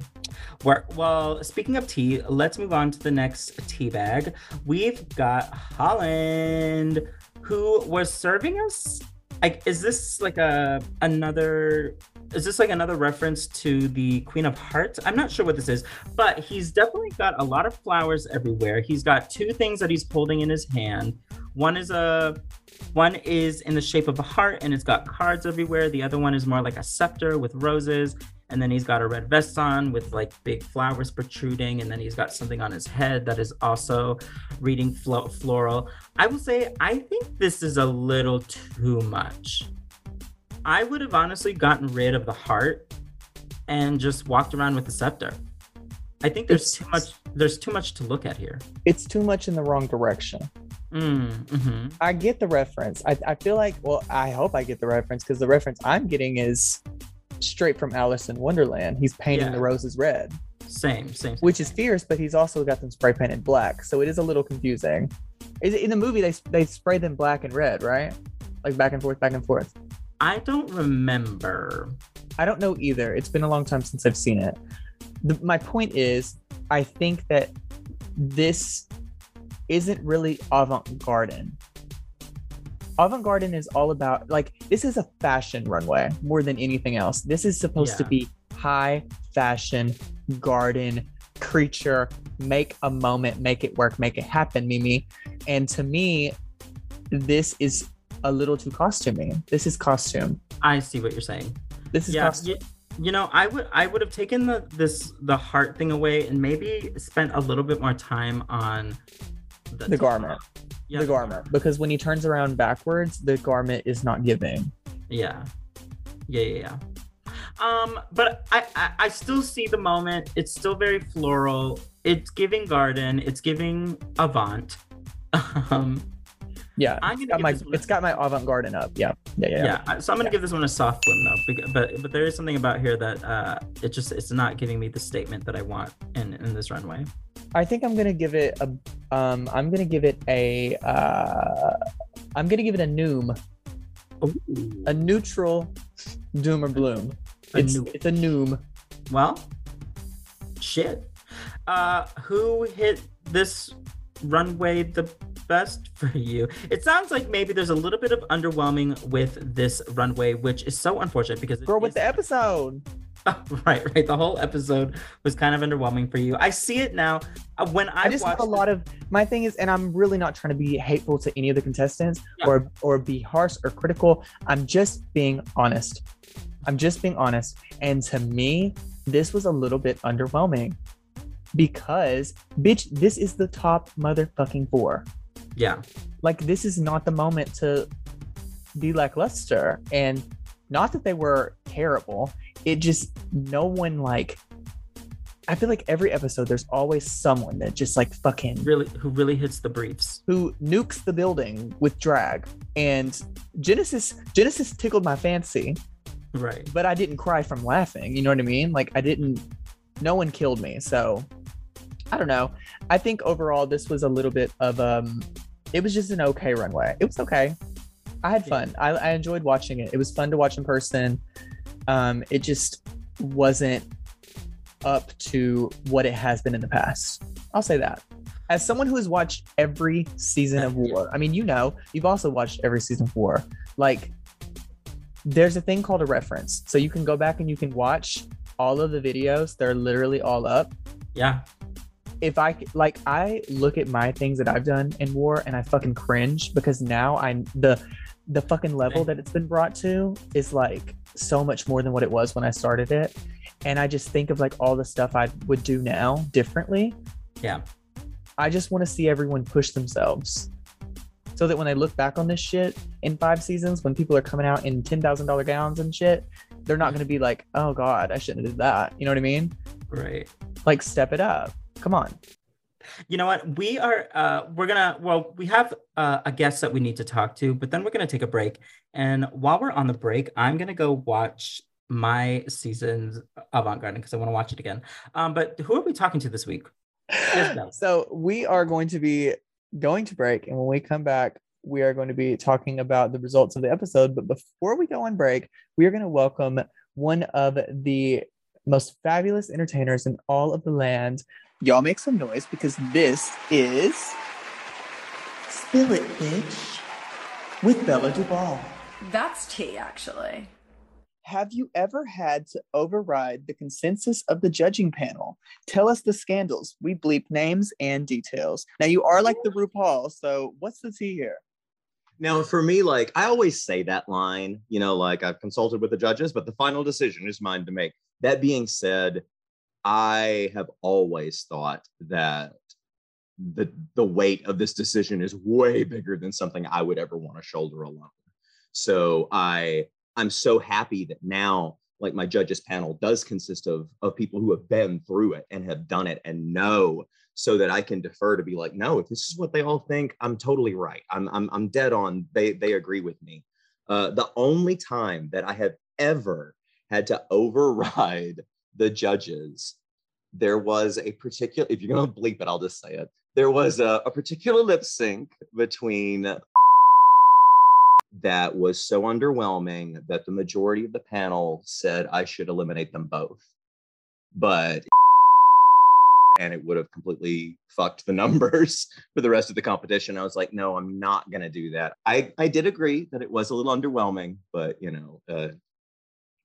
Well, well, speaking of tea, let's move on to the next tea bag. We've got Holland, who was serving us Like, is this like a another is this like another reference to the Queen of Hearts? I'm not sure what this is, but he's definitely got a lot of flowers everywhere. He's got two things that he's holding in his hand. One is a one is in the shape of a heart and it's got cards everywhere. The other one is more like a scepter with roses. And then he's got a red vest on with like big flowers protruding. And then he's got something on his head that is also reading flo- floral. I will say, I think this is a little too much. I would have honestly gotten rid of the heart and just walked around with the scepter. I think there's It's- too much. There's too much to look at here. It's too much in the wrong direction. Mm, mhm. I get the reference. I, I feel like, well, I hope I get the reference because the reference I'm getting is straight from Alice in Wonderland. He's painting Yeah. the roses red, Same, same. which is fierce, but he's also got them spray painted black. So it is a little confusing. Is it in the movie they they spray them black and red, right? Like back and forth, back and forth. I don't remember. I don't know either. It's been a long time since I've seen it. The, my point is, I think that this isn't really avant-garde. Avant-garde is all about like this is a fashion runway more than anything else. This is supposed to be high fashion garden creature make a moment make it work make it happen mimi and to me this is a little too costumey this is costume I see what you're saying. this is yeah, costume you, you know, I would I would have taken the this the heart thing away and maybe spent a little bit more time on the, The garment. Yeah, the garment because when he turns around backwards, the garment is not giving. Yeah. Yeah, yeah, yeah. Um, but I, I I still see the moment. It's still very floral. It's giving garden. It's giving avant. [LAUGHS] Um, Yeah, I'm it's got my one- it's got my avant garde up. Yeah, yeah, yeah. yeah. I- So I'm gonna Yeah. give this one a soft bloom though. But but there is something about here that uh, it just it's not giving me the statement that I want in in this runway. I think I'm gonna give it a um. I'm gonna give it a uh. I'm gonna give it a noom, Ooh. a neutral doom or bloom. A It's noom. it's a noom. Well, shit. Uh, who hit this runway the best [LAUGHS] for you? It sounds like maybe there's a little bit of underwhelming with this runway, which is so unfortunate because Girl, with is- the episode. [LAUGHS] right, right. The whole episode was kind of underwhelming for you. I see it now. Uh, when I, I just have a lot of my thing is, and I'm really not trying to be hateful to any of the contestants Yeah. or or be harsh or critical. I'm just being honest. I'm just being honest. And to me, this was a little bit underwhelming because, bitch, this is the top motherfucking four. yeah, Like, this is not the moment to be lackluster. And not that they were terrible. It just no one like. I feel like every episode, there's always someone that just like fucking really, who really hits the briefs. who nukes the building with drag. And Genesis Genesis tickled my fancy, Right. but I didn't cry from laughing. You know what I mean? Like I didn't no one killed me. So I don't know. I think overall this was a little bit of um it was just an okay runway. It was okay. I had fun. I, I enjoyed watching it. It was fun to watch in person. Um it just wasn't up to what it has been in the past. I'll say that. As someone who has watched every season of War, I mean, you know, you've also watched every season of War. Like, there's a thing called a reference. So you can go back and you can watch all of the videos. They're literally all up. Yeah. If I like, I look at my things that I've done in War and I fucking cringe because now I the the fucking level that it's been brought to is like so much more than what it was when I started it. And I just think of like all the stuff I would do now differently. Yeah. I just want to see everyone push themselves so that when they look back on this shit in five seasons, when people are coming out in $10,000 gowns and shit, they're not going to be like, oh God, I shouldn't have did that. You know what I mean? Right. Like, step it up. Come on. You know what? We are uh we're gonna well, we have uh, a guest that we need to talk to, but then we're gonna take a break. And while we're on the break, I'm gonna go watch my seasons of Avant Garden because I want to watch it again. Um, but who are we talking to this week? [LAUGHS] So we are going to be going to break. And when we come back, we are going to be talking about the results of the episode. But before we go on break, we are going to welcome one of the most fabulous entertainers in all of the land. Y'all make some noise because this is Spill It, Bitch with Bella DuBalle. That's tea, actually. Have you ever had to override the consensus of the judging panel? Tell us the scandals. We bleep names and details. Now, you are like the RuPaul, so what's the tea here? Now, for me, like I always say that line, you know, like I've consulted with the judges, but the final decision is mine to make. That being said, I have always thought that the the weight of this decision is way bigger than something I would ever want to shoulder alone. So I I'm so happy that now like my judges panel does consist of of people who have been through it and have done it and know so that I can defer to be like, no, if this is what they all think, I'm totally right. I'm I'm I'm dead on. They they agree with me. Uh, the only time that I have ever had to [LAUGHS] override the judges, there was a particular. If you're gonna bleep it, I'll just say it. There was a, a particular lip sync between that was so underwhelming that the majority of the panel said I should eliminate them both. But and it would have completely fucked the [LAUGHS] numbers for the rest of the competition. I was like, no, I'm not gonna do that. I I did agree that it was a little underwhelming, but you know, uh,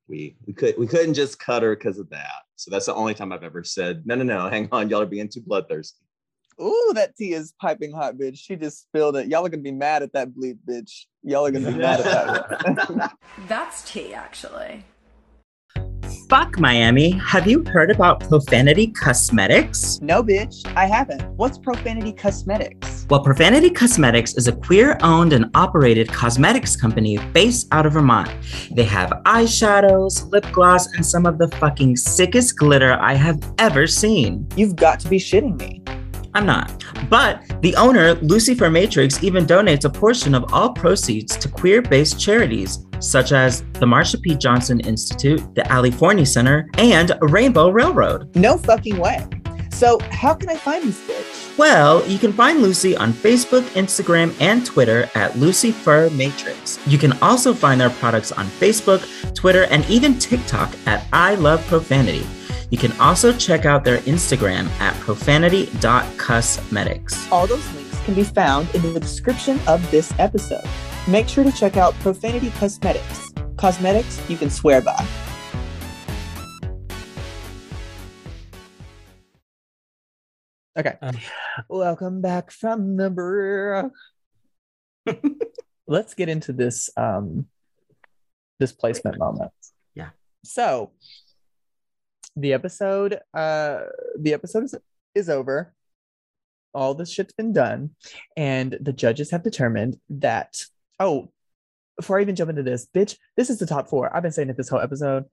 we we could we couldn't just cut her because of that. So that's the only time I've ever said, no, no, no, hang on, y'all are being too bloodthirsty. Ooh, that tea is piping hot, bitch. She just spilled it. Y'all are gonna be mad at that bleep, bitch. Y'all are gonna be mad at that. [LAUGHS] That's tea, actually. Fuck Miami. Have you heard about Profanity Cussmetics? no, bitch, I haven't. What's profanity cosmetics? Well, Profanity Cussmetics is a queer owned and operated cosmetics company based out of Vermont. They have eyeshadows, lip gloss, and some of the fucking sickest glitter I have ever seen. You've got to be shitting me. I'm not. But the owner, Luci Furr-Matrix, even donates a portion of all proceeds to queer based charities such as the Marsha P. Johnson Institute, the California Center, and Rainbow Railroad. No fucking way. So how can I find this bitch? Well, you can find Luci on Facebook, Instagram, and Twitter at Luci Furr-Matrix. You can also find their products on Facebook, Twitter, and even TikTok at I Love Profanity. You can also check out their Instagram at profanity.cosmetics. All those links can be found in the description of this episode. Make sure to check out Profanity Cussmetics. Cosmetics you can swear by. Okay. Um. Welcome back from the break. [LAUGHS] Let's get into this um this placement moment. Yeah. So the episode uh the episode is, is over. All this shit's been done and the judges have determined that oh before i even jump into this bitch this is the top four. I've been saying it this whole episode.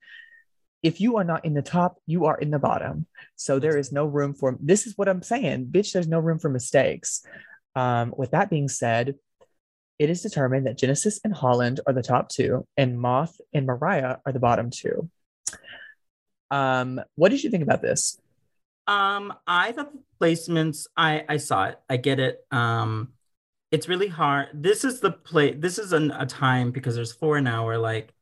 If you are not in the top you are in the bottom. So there is no room for this is what i'm saying bitch there's no room for mistakes. Um with that being said it is determined that genesis and holland are the top two and moth and mariah are the bottom two um, what did you think about this? Um, I thought the placements, I I saw it. I get it. Um, it's really hard. This is the play. This is an, a time because there's four an hour. Like,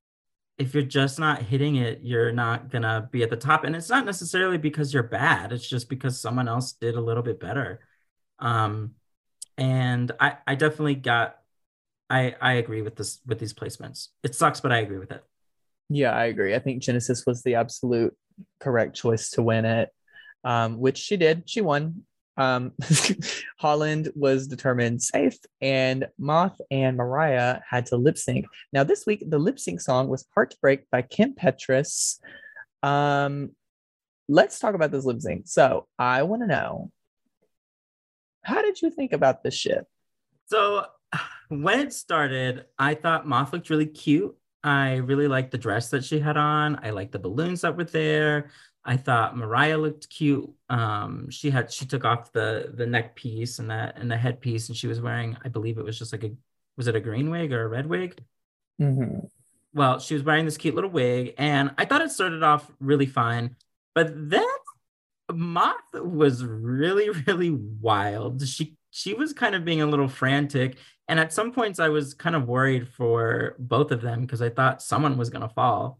if you're just not hitting it, you're not gonna be at the top. And it's not necessarily because you're bad. It's just because someone else did a little bit better. Um, and I I definitely got. I I agree with this with these placements. It sucks, but I agree with it. Yeah, I agree. I think Genesis was the absolute correct choice to win it, um, which she did. She won. Um, [LAUGHS] Holland was determined safe, and Moth and Mariah had to lip sync. Now, this week, the lip sync song was Heartbreak by Kim Petras. Um, let's talk about this lip sync. So, I want to know how did you think about this shit? So when it started, I thought Moth looked really cute. I really liked the dress that she had on. I liked the balloons that were there. I thought Mariah looked cute. Um, she had she took off the the neck piece and that and the headpiece, and she was wearing, I believe it was just like a was it a green wig or a red wig? Mhm. Well, she was wearing this cute little wig, and I thought it started off really fine, but then Moth was really, [LAUGHS] really wild. She she was kind of being a little frantic, and at some points I was kind of worried for both of them because I thought someone was gonna fall.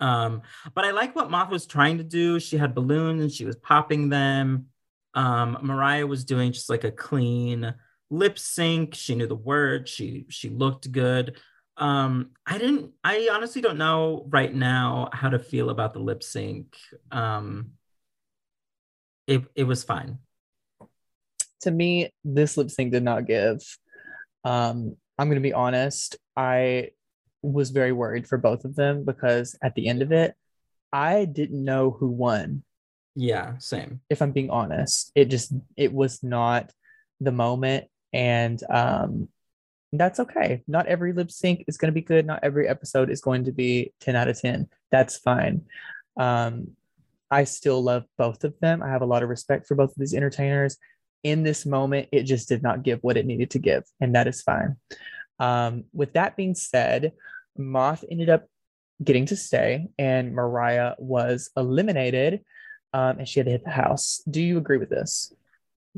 Um, but I like what Moth was trying to do. She had balloons and she was popping them. Um, Mariah was doing just like a clean lip sync. She knew the words. She she looked good. Um, I didn't. I honestly don't know right now how to feel about the lip sync. Um, it it was fine. To me, this lip sync did not give. Um, I'm gonna be honest. I was very worried for both of them because at the end of it, I didn't know who won. Yeah, same. If I'm being honest, it just it was not the moment, and um, that's okay. Not every lip sync is going to be good. Not every episode is going to be 10 out of 10. That's fine. Um, I still love both of them. I have a lot of respect for both of these entertainers. In this moment, it just did not give what it needed to give, and that is fine. Um, with that being said, Moth ended up getting to stay, and Mariah was eliminated, um, and she had to hit the house. Do you agree with this?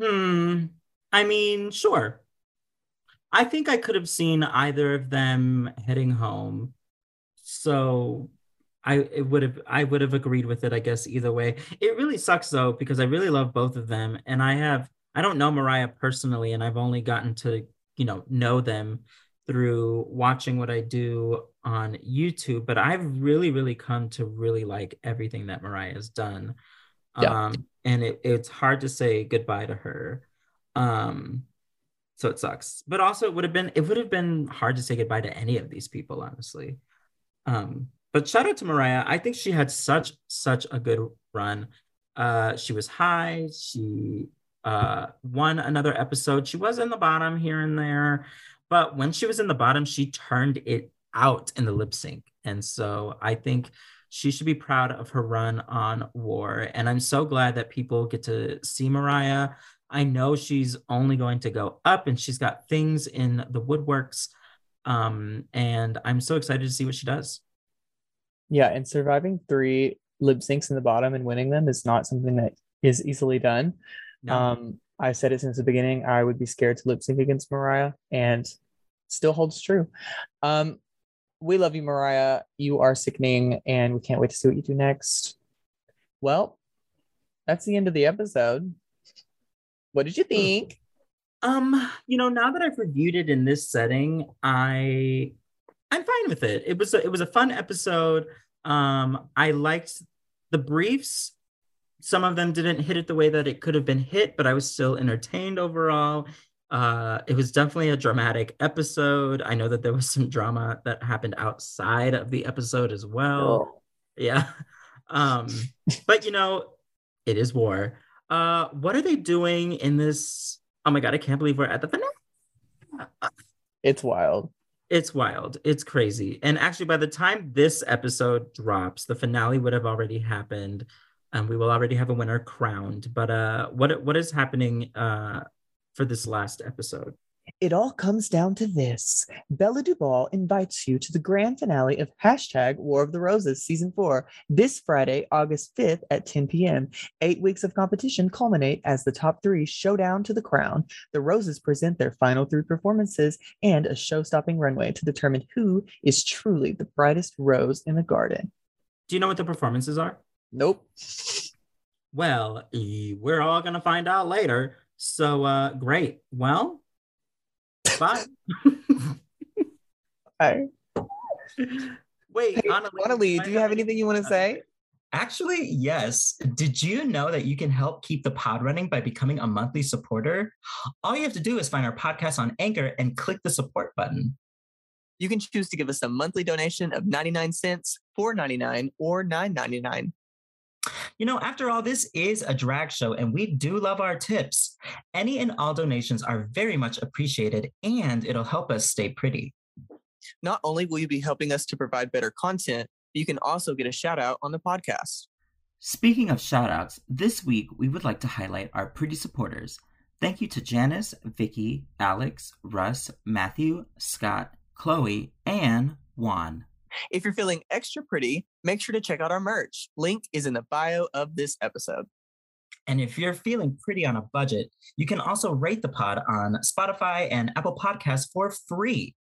Hmm. I mean, sure. I think I could have seen either of them heading home. So I it would have I would have agreed with it, I guess, either way. It really sucks though, because I really love both of them. And I have I don't know Mariah personally, and I've only gotten to, you know, know them through watching what I do on YouTube, but I've really, really come to really like everything that Mariah has done. Yeah. Um, and it, it's hard to say goodbye to her. Um, so it sucks. But also it would have been it would have been hard to say goodbye to any of these people, honestly. Um, but shout out to Mariah. I think she had such such a good run. Uh, she was high. She uh, won another episode. She was in the bottom here and there, but when she was in the bottom, she turned it out in the lip sync. And so I think she should be proud of her run on War. And I'm so glad that people get to see Mariah. I know she's only going to go up and she's got things in the woodworks. Um, and I'm so excited to see what she does. Yeah, and surviving three lip syncs in the bottom and winning them is not something that is easily done. No. Um, I said it since the beginning. I would be scared to lip sync against Mariah, and still holds true. Um, we love you, Mariah. You are sickening, and we can't wait to see what you do next. Well, that's the end of the episode. What did you think? Um, you know, now that I've reviewed it in this setting, I I'm fine with it. It was a, it was a fun episode. Um, I liked the briefs some of them didn't hit it the way that it could have been hit, but I was still entertained overall. Uh, it was definitely a dramatic episode. I know that there was some drama that happened outside of the episode as well. Oh. Yeah. Um, but you know, it is war. Uh, what are they doing in this? Oh my god, I can't believe we're at the finale. It's wild. It's wild. It's crazy. And actually, by the time this episode drops, the finale would have already happened and we will already have a winner crowned. But uh, what what is happening uh, for this last episode? It all comes down to this. Bella DuBalle invites you to the grand finale of hashtag War of the Roses season four this Friday, August 5th at 10 p.m. Eight weeks of competition culminate as the top three showdown to the crown. The Roses present their final three performances and a show stopping runway to determine who is truly the brightest rose in the garden. Do you know what the performances are? Nope. Well, we're all gonna find out later. So uh great. Well, bye. [LAUGHS] Hi. Wait, hey, Analeigh, do you have anything you want to say? Actually, yes. Did you know that you can help keep the pod running by becoming a monthly supporter? All you have to do is find our podcast on Anchor and click the support button. You can choose to give us a monthly donation of 99 cents, 4.99, or 9.99. You know, after all, this is a drag show and we do love our tips. Any and all donations are very much appreciated and it'll help us stay pretty. Not only will you be helping us to provide better content, you can also get a shout out on the podcast. Speaking of shout outs, this week we would like to highlight our pretty supporters. Thank you to Janice, Vicky, Alex, Russ, Matthew, Scott, Chloe, and Juan. If you're feeling extra pretty, make sure to check out our merch. Link is in the bio of this episode. And if you're feeling pretty on a budget, you can also rate the pod on Spotify and Apple Podcasts for free.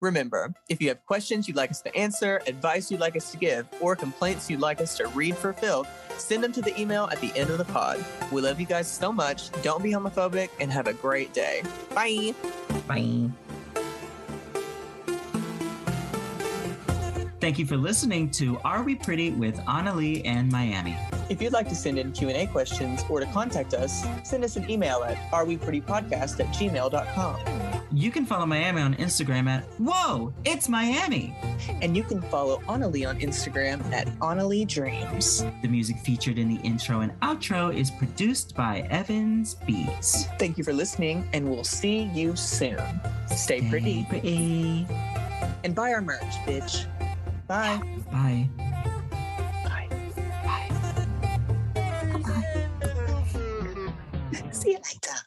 Remember, if you have questions you'd like us to answer, advice you'd like us to give, or complaints you'd like us to read for Phil, send them to the email at the end of the pod. We love you guys so much. Don't be homophobic and have a great day. Bye. Bye. Thank you for listening to Are We Pretty with Analeigh and Miami. If you'd like to send in Q&A questions or to contact us, send us an email at areweprettypodcast at gmail.com. You can follow Miami on Instagram at Whoa, it's Miami. And you can follow Analeigh on Instagram at Analeigh Dreams. The music featured in the intro and outro is produced by Evans Beats. Thank you for listening, and we'll see you soon. Stay pretty pretty. and buy our merch, bitch. Bye. Bye. Bye. Bye. Bye. [LAUGHS] See you later.